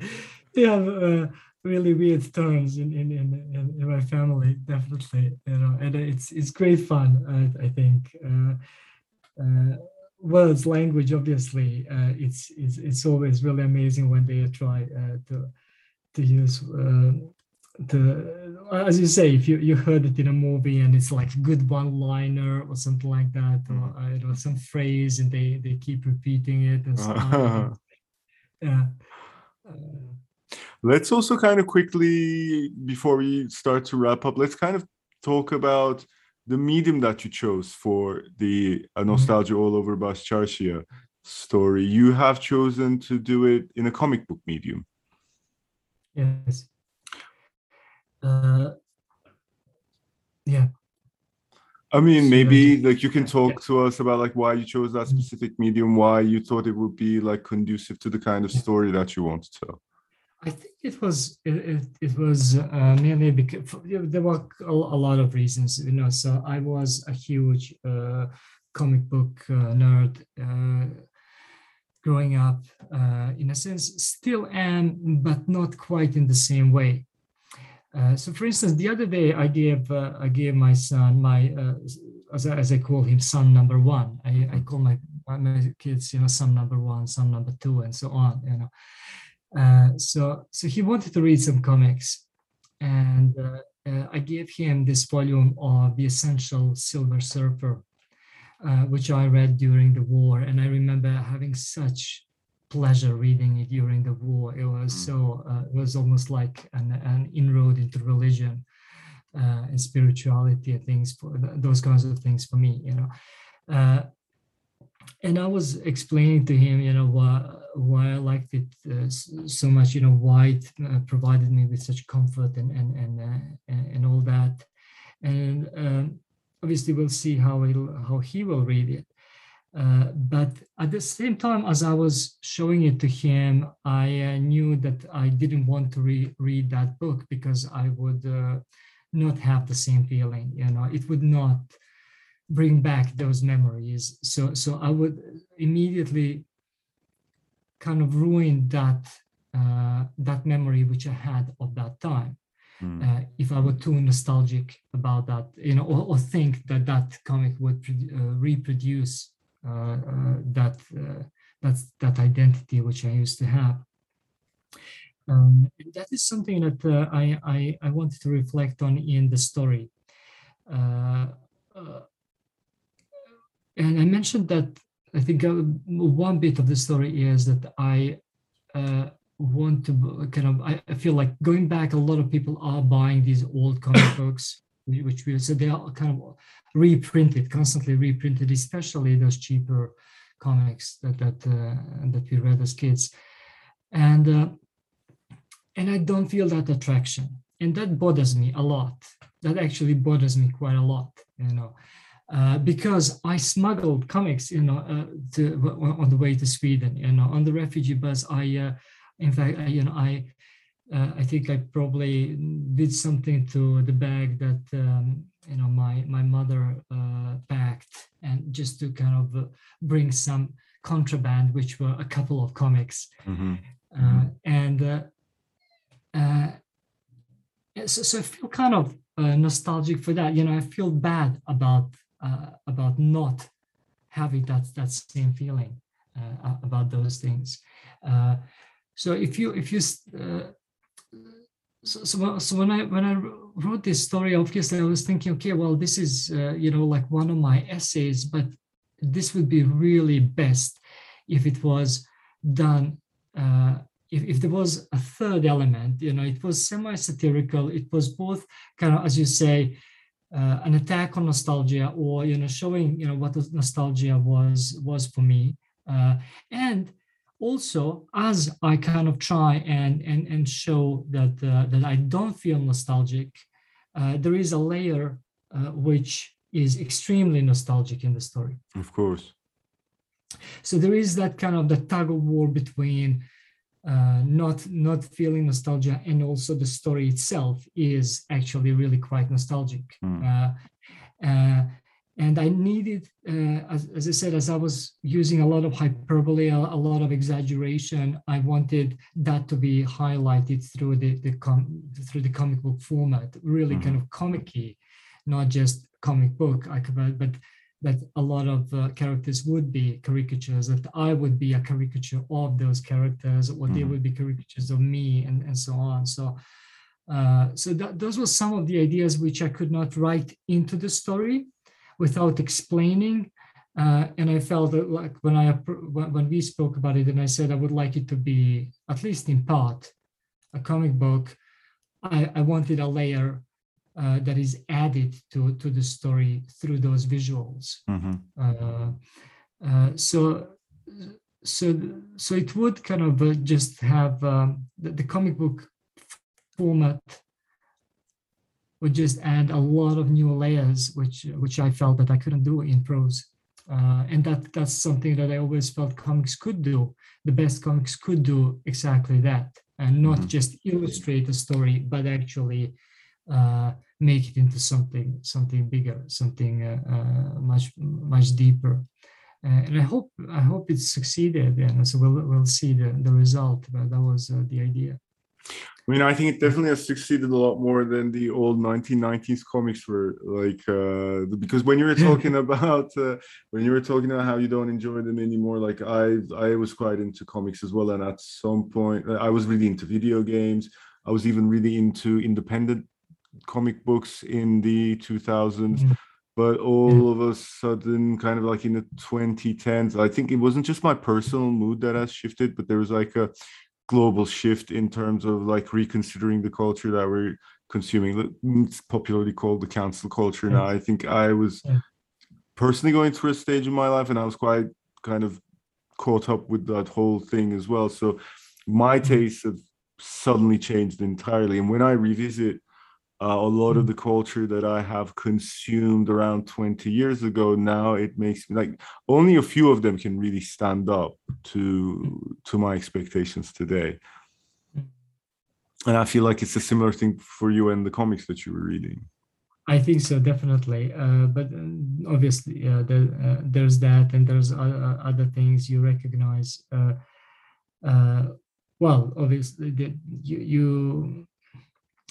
we have uh, really weird terms in in, in, in my family definitely you know and it's it's great fun i, I think. Uh, uh, words language obviously uh, it's, it's it's always really amazing when they try uh, to to use uh, the as you say if you, you heard it in a movie and it's like a good one liner or something like that or uh, you know some phrase and they they keep repeating it and stuff. Yeah Let's also kind of quickly, before we start to wrap up, let's kind of talk about the medium that you chose for the uh, mm-hmm. Nostalgia All Over Baščaršija story. You have chosen to do it in a comic book medium. Yes. Uh, yeah. I mean, maybe like you can talk to us about like why you chose that mm-hmm. specific medium, why you thought it would be like conducive to the kind of story that you want to tell. I think it was it, it, was uh, mainly because there were a, a, lot of reasons, you know. So I was a huge uh, comic book uh, nerd uh, growing up. Uh, in a sense, still am, but not quite in the same way. Uh, so, for instance, the other day I gave I gave my son my as I, as I call him son number one. I, I call my my kids you know son number one, son number two, and so on. You know uh, so, so he wanted to read some comics, and uh, uh, I gave him this volume of The Essential Silver Surfer, uh, which I read during the war, and I remember having such pleasure reading it during the war. It was Mm. so uh, it was almost like an, an inroad into religion uh, and spirituality and things for th- those kinds of things for me, you know. Uh, and I was explaining to him, you know, why why I liked it uh, so much, you know, why it uh, provided me with such comfort and and and uh, and, all that. And um, obviously, we'll see how it'll how he will read it. Uh, but at the same time, as I was showing it to him, I uh, knew that I didn't want to re- read that book because I would not have the same feeling. You know, it would not bring back those memories. So, so I would immediately kind of ruined that uh, that memory which I had of that time Mm. uh, if I were too nostalgic about that, you know, or, or think that that comic would uh, reproduce uh, uh, that uh, that's that identity which I used to have. Um, and that is something that uh, I, I I wanted to reflect on in the story. Uh, uh, and I mentioned that I think uh, one bit of the story is that I uh, want to kind of I, I feel like going back a lot of people are buying these old comic books which we so they are kind of reprinted constantly reprinted especially those cheaper comics that that uh, that we read as kids. And uh, and I don't feel that attraction. And that bothers me a lot. That actually bothers me quite a lot you know uh, because I smuggled comics, you know, uh, to, on the way to Sweden, you know, on the refugee bus. I, uh, in fact, I, you know, I, uh, I think I probably did something to the bag that um, you know my my mother uh, packed, and just to kind of bring some contraband, which were a couple of comics, Mhm. uh, and uh, uh, so, so I feel kind of uh, nostalgic for that. You know, I feel bad about uh, about not having that that same feeling uh, about those things. Uh, so if you if you uh, so, so, when- so when I when I wrote this story, obviously I was thinking, okay, well, this is uh, you know like one of my essays, but this would be really best if it was done. Uh, if, if there was a third element, you know, it was semi-satirical. It was both kind of, as you say, uh, an attack on nostalgia, or you know, showing you know what the nostalgia was was for me, uh, and also as I kind of try and and and show that uh, that I don't feel nostalgic, uh, there is a layer uh, which is extremely nostalgic in the story. Of course. So there is that kind of the tug of war between uh, not not feeling nostalgia and also the story itself is actually really quite nostalgic. Mm. Uh, uh, and I needed, uh, as, as I said, as I was using a lot of hyperbole, a, a lot of exaggeration, I wanted that to be highlighted through the, the com- through the comic book format, really kind of comic-y, not just comic book. I could, but, but that a lot of uh, characters would be caricatures, that I would be a caricature of those characters, or they Mhm. would be caricatures of me, and, and so on. So, uh, so that, those were some of the ideas which I could not write into the story without explaining. Uh, and I felt that like when I when we spoke about it, and I said I would like it to be at least in part a comic book. I, I wanted a layer uh, that is added to to the story through those visuals. Mhm. Uh, uh, so so so it would kind of uh, just have um, the, the comic book format would just add a lot of new layers which which i felt that i couldn't do in prose uh, and that that's something that i always felt comics could do the best comics could do exactly that and not Mhm. just illustrate a story but actually make it into something something bigger something uh, uh, much much deeper uh, and I hope I hope it succeeded, and so we'll we'll see the, the result. But that was uh, the idea. I mean, I think it definitely has succeeded a lot more than the old 1990s comics were. Like, uh, because when you were talking about uh, when you were talking about how you don't enjoy them anymore, like I I was quite into comics as well, and at some point uh, I was really into video games. I was even really into independent comic books in the 2000s. Mm. Mm-hmm. but all mm-hmm. of a sudden, kind of like in the 2010s, I think it wasn't just my personal mood that has shifted, but there was like a global shift in terms of like reconsidering the culture that we're consuming. It's popularly called the cancel culture mm-hmm. now. I think I was personally going through a stage in my life, and I was quite kind of caught up with that whole thing as well. So my tastes have suddenly changed entirely. And when I revisit uh, a lot of the culture that I have consumed around 20 years ago, now it makes me like only a few of them can really stand up to to my expectations today. Mm. And I feel like it's a similar thing for you and the comics that you were reading. I think so, definitely. Uh, but um, obviously, uh, there, uh, there's that, and there's o- other things you recognize. Uh, uh, well, obviously, the, you you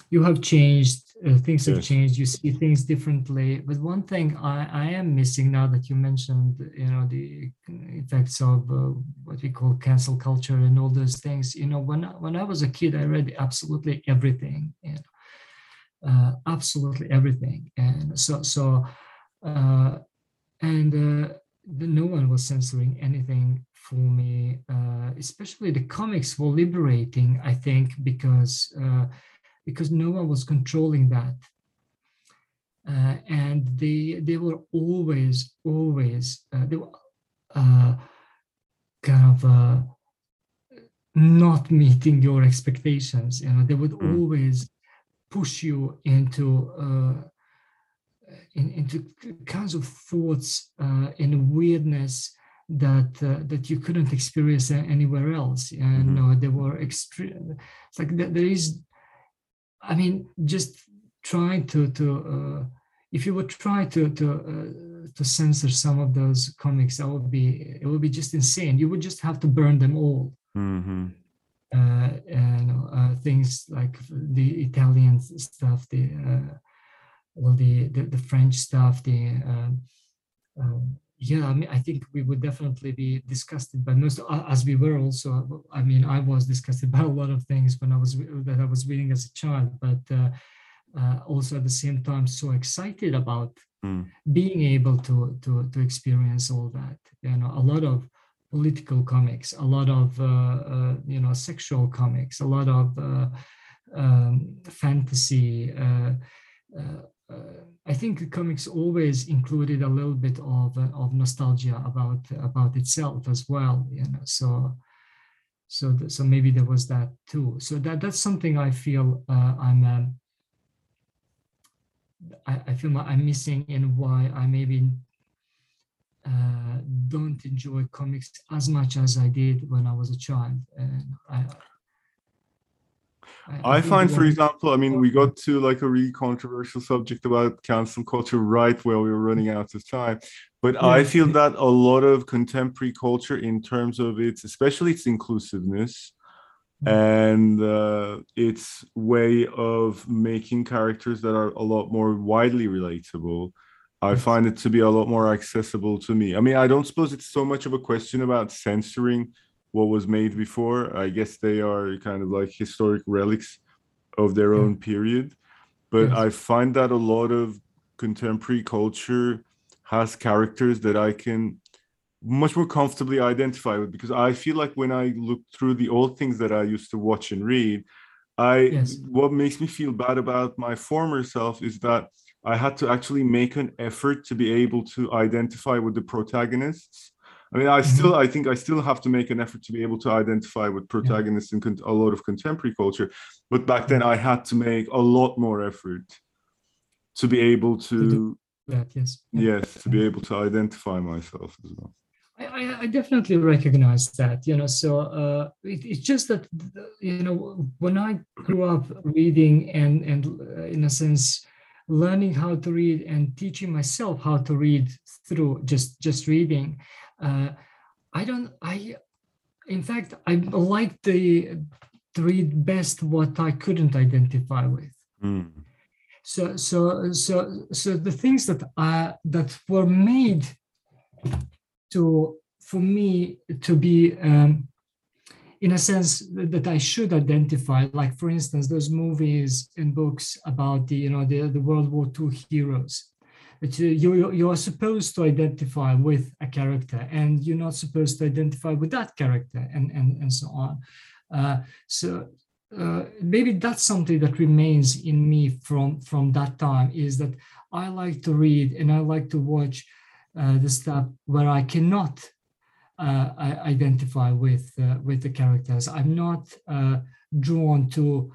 you have changed. Uh, things have changed. You see things differently. But one thing I, I am missing now that you mentioned, you know, the effects of uh, what we call cancel culture and all those things. You know, when I- when I was a kid, I read absolutely everything. You know, uh, absolutely everything. And so, so, uh, and uh, the, no one was censoring anything for me. Uh, especially the comics were liberating, I think, because uh, because no one was controlling that. Uh, and they they were always always uh, they were uh, kind of uh, not meeting your expectations. You know, they would Mm. always push you into uh, in, into kinds of thoughts uh, and weirdness that that you couldn't experience anywhere else. And Mhm. uh, they were extreme. It's like there is, I mean, just trying to to uh, if you would try to to uh, to censor some of those comics, that would be it would be just insane. You would just have to burn them all Mm-hmm. uh, and uh, things like the Italian stuff, the uh, well, the, the the French stuff, the um, um, yeah. I mean, I think we would definitely be disgusted by most, as we were also. I mean, I was disgusted by a lot of things when I was that I was reading as a child, but uh, uh, also at the same time so excited about Mm. being able to to to experience all that. You know, a lot of political comics, a lot of uh, uh, you know sexual comics, a lot of uh, um, fantasy. Uh, uh, I think comics always included a little bit of uh, of nostalgia about about itself as well. You know, so so th- so maybe there was that too. So that that's something I feel uh, I'm. Um, I, I feel I'm missing in why I maybe uh, don't enjoy comics as much as I did when I was a child. And I, I find, for example, I mean, we got to like a really controversial subject about cancel culture right where we were running out of time. But I feel that a lot of contemporary culture, in terms of its, especially its inclusiveness Mm. and uh, its way of making characters that are a lot more widely relatable, I find it to be a lot more accessible to me. I mean, I don't suppose it's so much of a question about censoring what was made before. I guess they are kind of like historic relics of their own period. But Yes. I find that a lot of contemporary culture has characters that I can much more comfortably identify with because I feel like when I look through the old things that I used to watch and read, I Yes. what makes me feel bad about my former self is that I had to actually make an effort to be able to identify with the protagonists. I mean, I still, I think I still have to make an effort to be able to identify with protagonists in con- a lot of contemporary culture. But back then, I had to make a lot more effort to be able to, do that. Yes. Yes, to be able to identify myself as well. I, I- I definitely recognize that, you know. So uh, it, it's just that, you know, when I grew up reading and and uh, in a sense learning how to read and teaching myself how to read through just just reading, uh, I don't. I, in fact, I like the to read best what I couldn't identify with Mm. so so so so the things that uh that were made to for me to be um in a sense that I should identify, like for instance, those movies and books about the you know the, the World War II heroes. you you are supposed to identify with a character and you're not supposed to identify with that character and and, and so on uh, so uh, maybe that's something that remains in me from from that time is that i like to read and i like to watch uh, the stuff where i cannot identify with uh, with the characters. I'm not uh, drawn to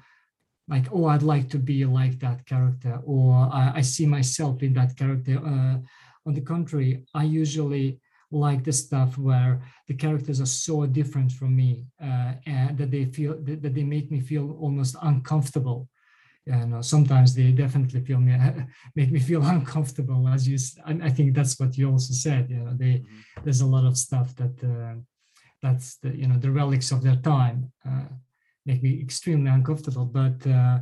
like oh i'd like to be like that character or i, I see myself in that character. Uh, on the contrary i usually like the stuff where the characters are so different from me uh, and that they feel that, that, they make me feel almost uncomfortable and uh, sometimes they definitely feel me make me feel uncomfortable as you I, I think that's what you also said you know they mm-hmm. there's a lot of stuff that uh, that's the you know the relics of their time uh, make me extremely uncomfortable. But uh,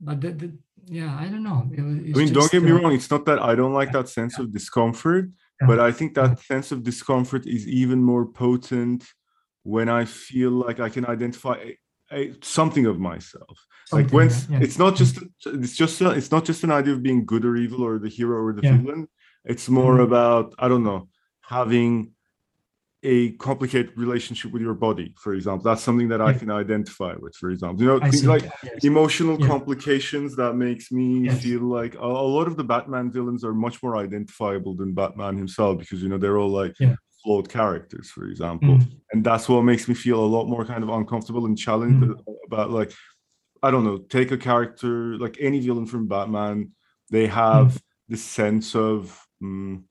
but the, the, yeah, I don't know. It, I mean, don't get me uh, wrong. It's not that I don't like that sense yeah. of discomfort, yeah. but I think that yeah. sense of discomfort is even more potent when I feel like I can identify a, something of myself. Something, like when it's not just it's just it's not just an idea of being good or evil or the hero or the villain. It's more mm-hmm. about I don't know having a complicated relationship with your body, for example. That's something that I can identify with, for example. You know, I things see. like yes. emotional yeah. complications that makes me yes. feel like a, a, lot of the Batman villains are much more identifiable than Batman himself because you know they're all like yeah. Flawed characters, for example. Mm. And that's what makes me feel a lot more kind of uncomfortable and challenged mm. about like I don't know, take a character like any villain from Batman, they have mm. this sense of um,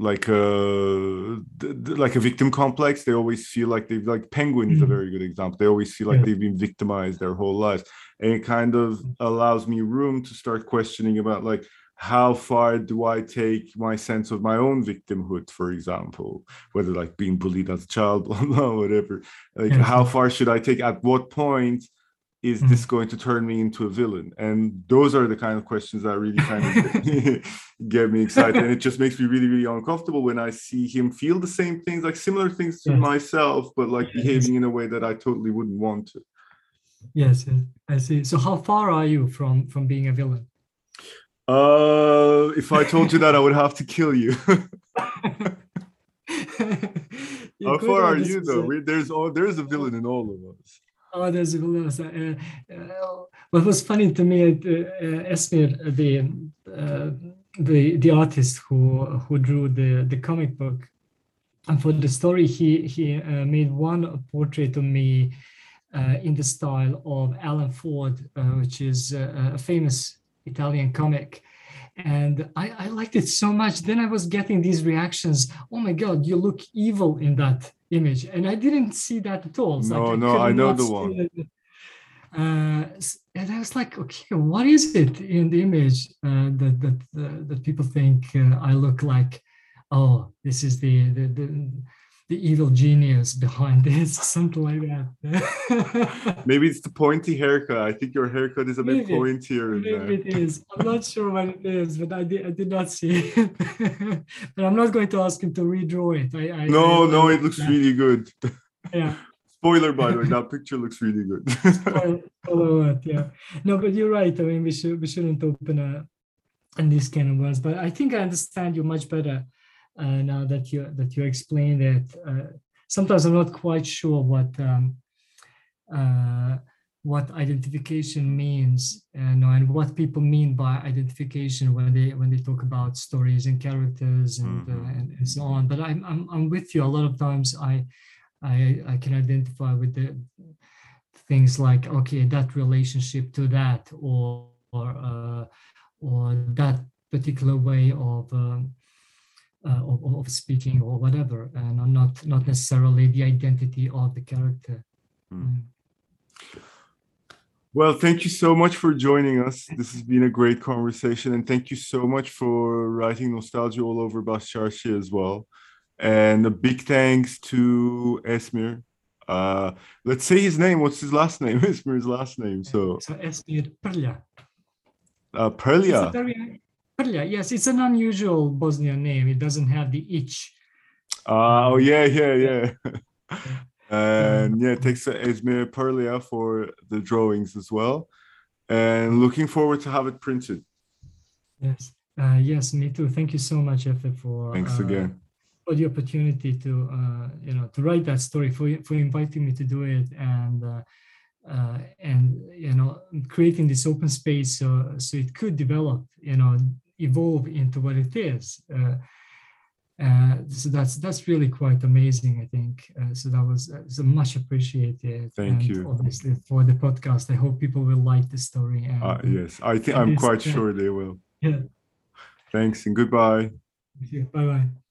like a like a victim complex they always feel like they've like penguin is a mm-hmm. very good example they always feel like yeah. they've been victimized their whole lives and it kind of allows me room to start questioning about like how far do i take my sense of my own victimhood for example whether like being bullied as a child or whatever like how far should i take at what point is mm-hmm. this going to turn me into a villain? And those are the kind of questions that really kind of get me excited. and it just makes me really, really uncomfortable when I see him feel the same things, like similar things to myself, but like behaving in a way that I totally wouldn't want to. Yes, I see. So how far are you from from being a villain? Uh if I told you that I would have to kill you. how far are you though? We, there's all there's a villain in all of us. Oh, there's uh, uh, what was funny to me, uh, uh Esmir, the uh, the the artist who who drew the the comic book, and for the story, he he uh, made one portrait of me uh, in the style of Alan Ford, which is a famous Italian comic. And I, I, liked it so much. Then i was getting these reactions. Oh my god you look evil in that image. And i didn't see that at all. No like, no i know the one. uh, and i was like okay what is it in the image uh, that that uh, that people think uh, i look like? Oh this is the the, the the evil genius behind this, something like that. maybe it's the pointy haircut. I think your haircut is a maybe, bit pointier. Maybe it is. I'm not sure what it is, but I did, I did not see it. but I'm not going to ask him to redraw it. I, I no, I, no, it looks that. really good. Yeah. Spoiler, by the way, that picture looks really good. Spoiler, yeah. No, but you're right. I mean, we should we shouldn't open a and this kind of words, but I think I understand you much better uh, now that you that you explained it. Uh, sometimes I'm not quite sure what um, uh, what identification means and, and what people mean by identification when they when they talk about stories and characters and, mm-hmm. uh, and, and, so on but I'm, I'm i'm with you a lot of times i i i can identify with the things like okay that relationship to that or or uh, or that particular way of um, uh, of, of, speaking or whatever, and not not necessarily the identity of the character. Mm. Well, thank you so much for joining us. This has been a great conversation, and thank you so much for writing nostalgia all over Baščaršija as well. And a big thanks to Esmir. Uh, let's say his name. What's his last name? Esmir's last name. So, so Esmir Perlia. Uh, Perlja. Yes, it's an unusual Bosnian name. It doesn't have the ich. Uh, oh, yeah, yeah, yeah. and yeah, thanks to Esmir Perlja for the drawings as well. And looking forward to have it printed. Yes. Uh, yes, me too. Thank you so much, Efe, for Thanks uh, again. for the opportunity to uh, you know to write that story for for inviting me to do it and uh, uh, and you know creating this open space so so it could develop you know evolve into what it is. Uh, uh, so that's that's really quite amazing, I think. Uh, so that was uh, so much appreciated. Thank and you. Obviously for the podcast, I hope people will like the story. And, Uh, yes, I think I'm quite sure they will. Yeah. Thanks and goodbye. Bye bye.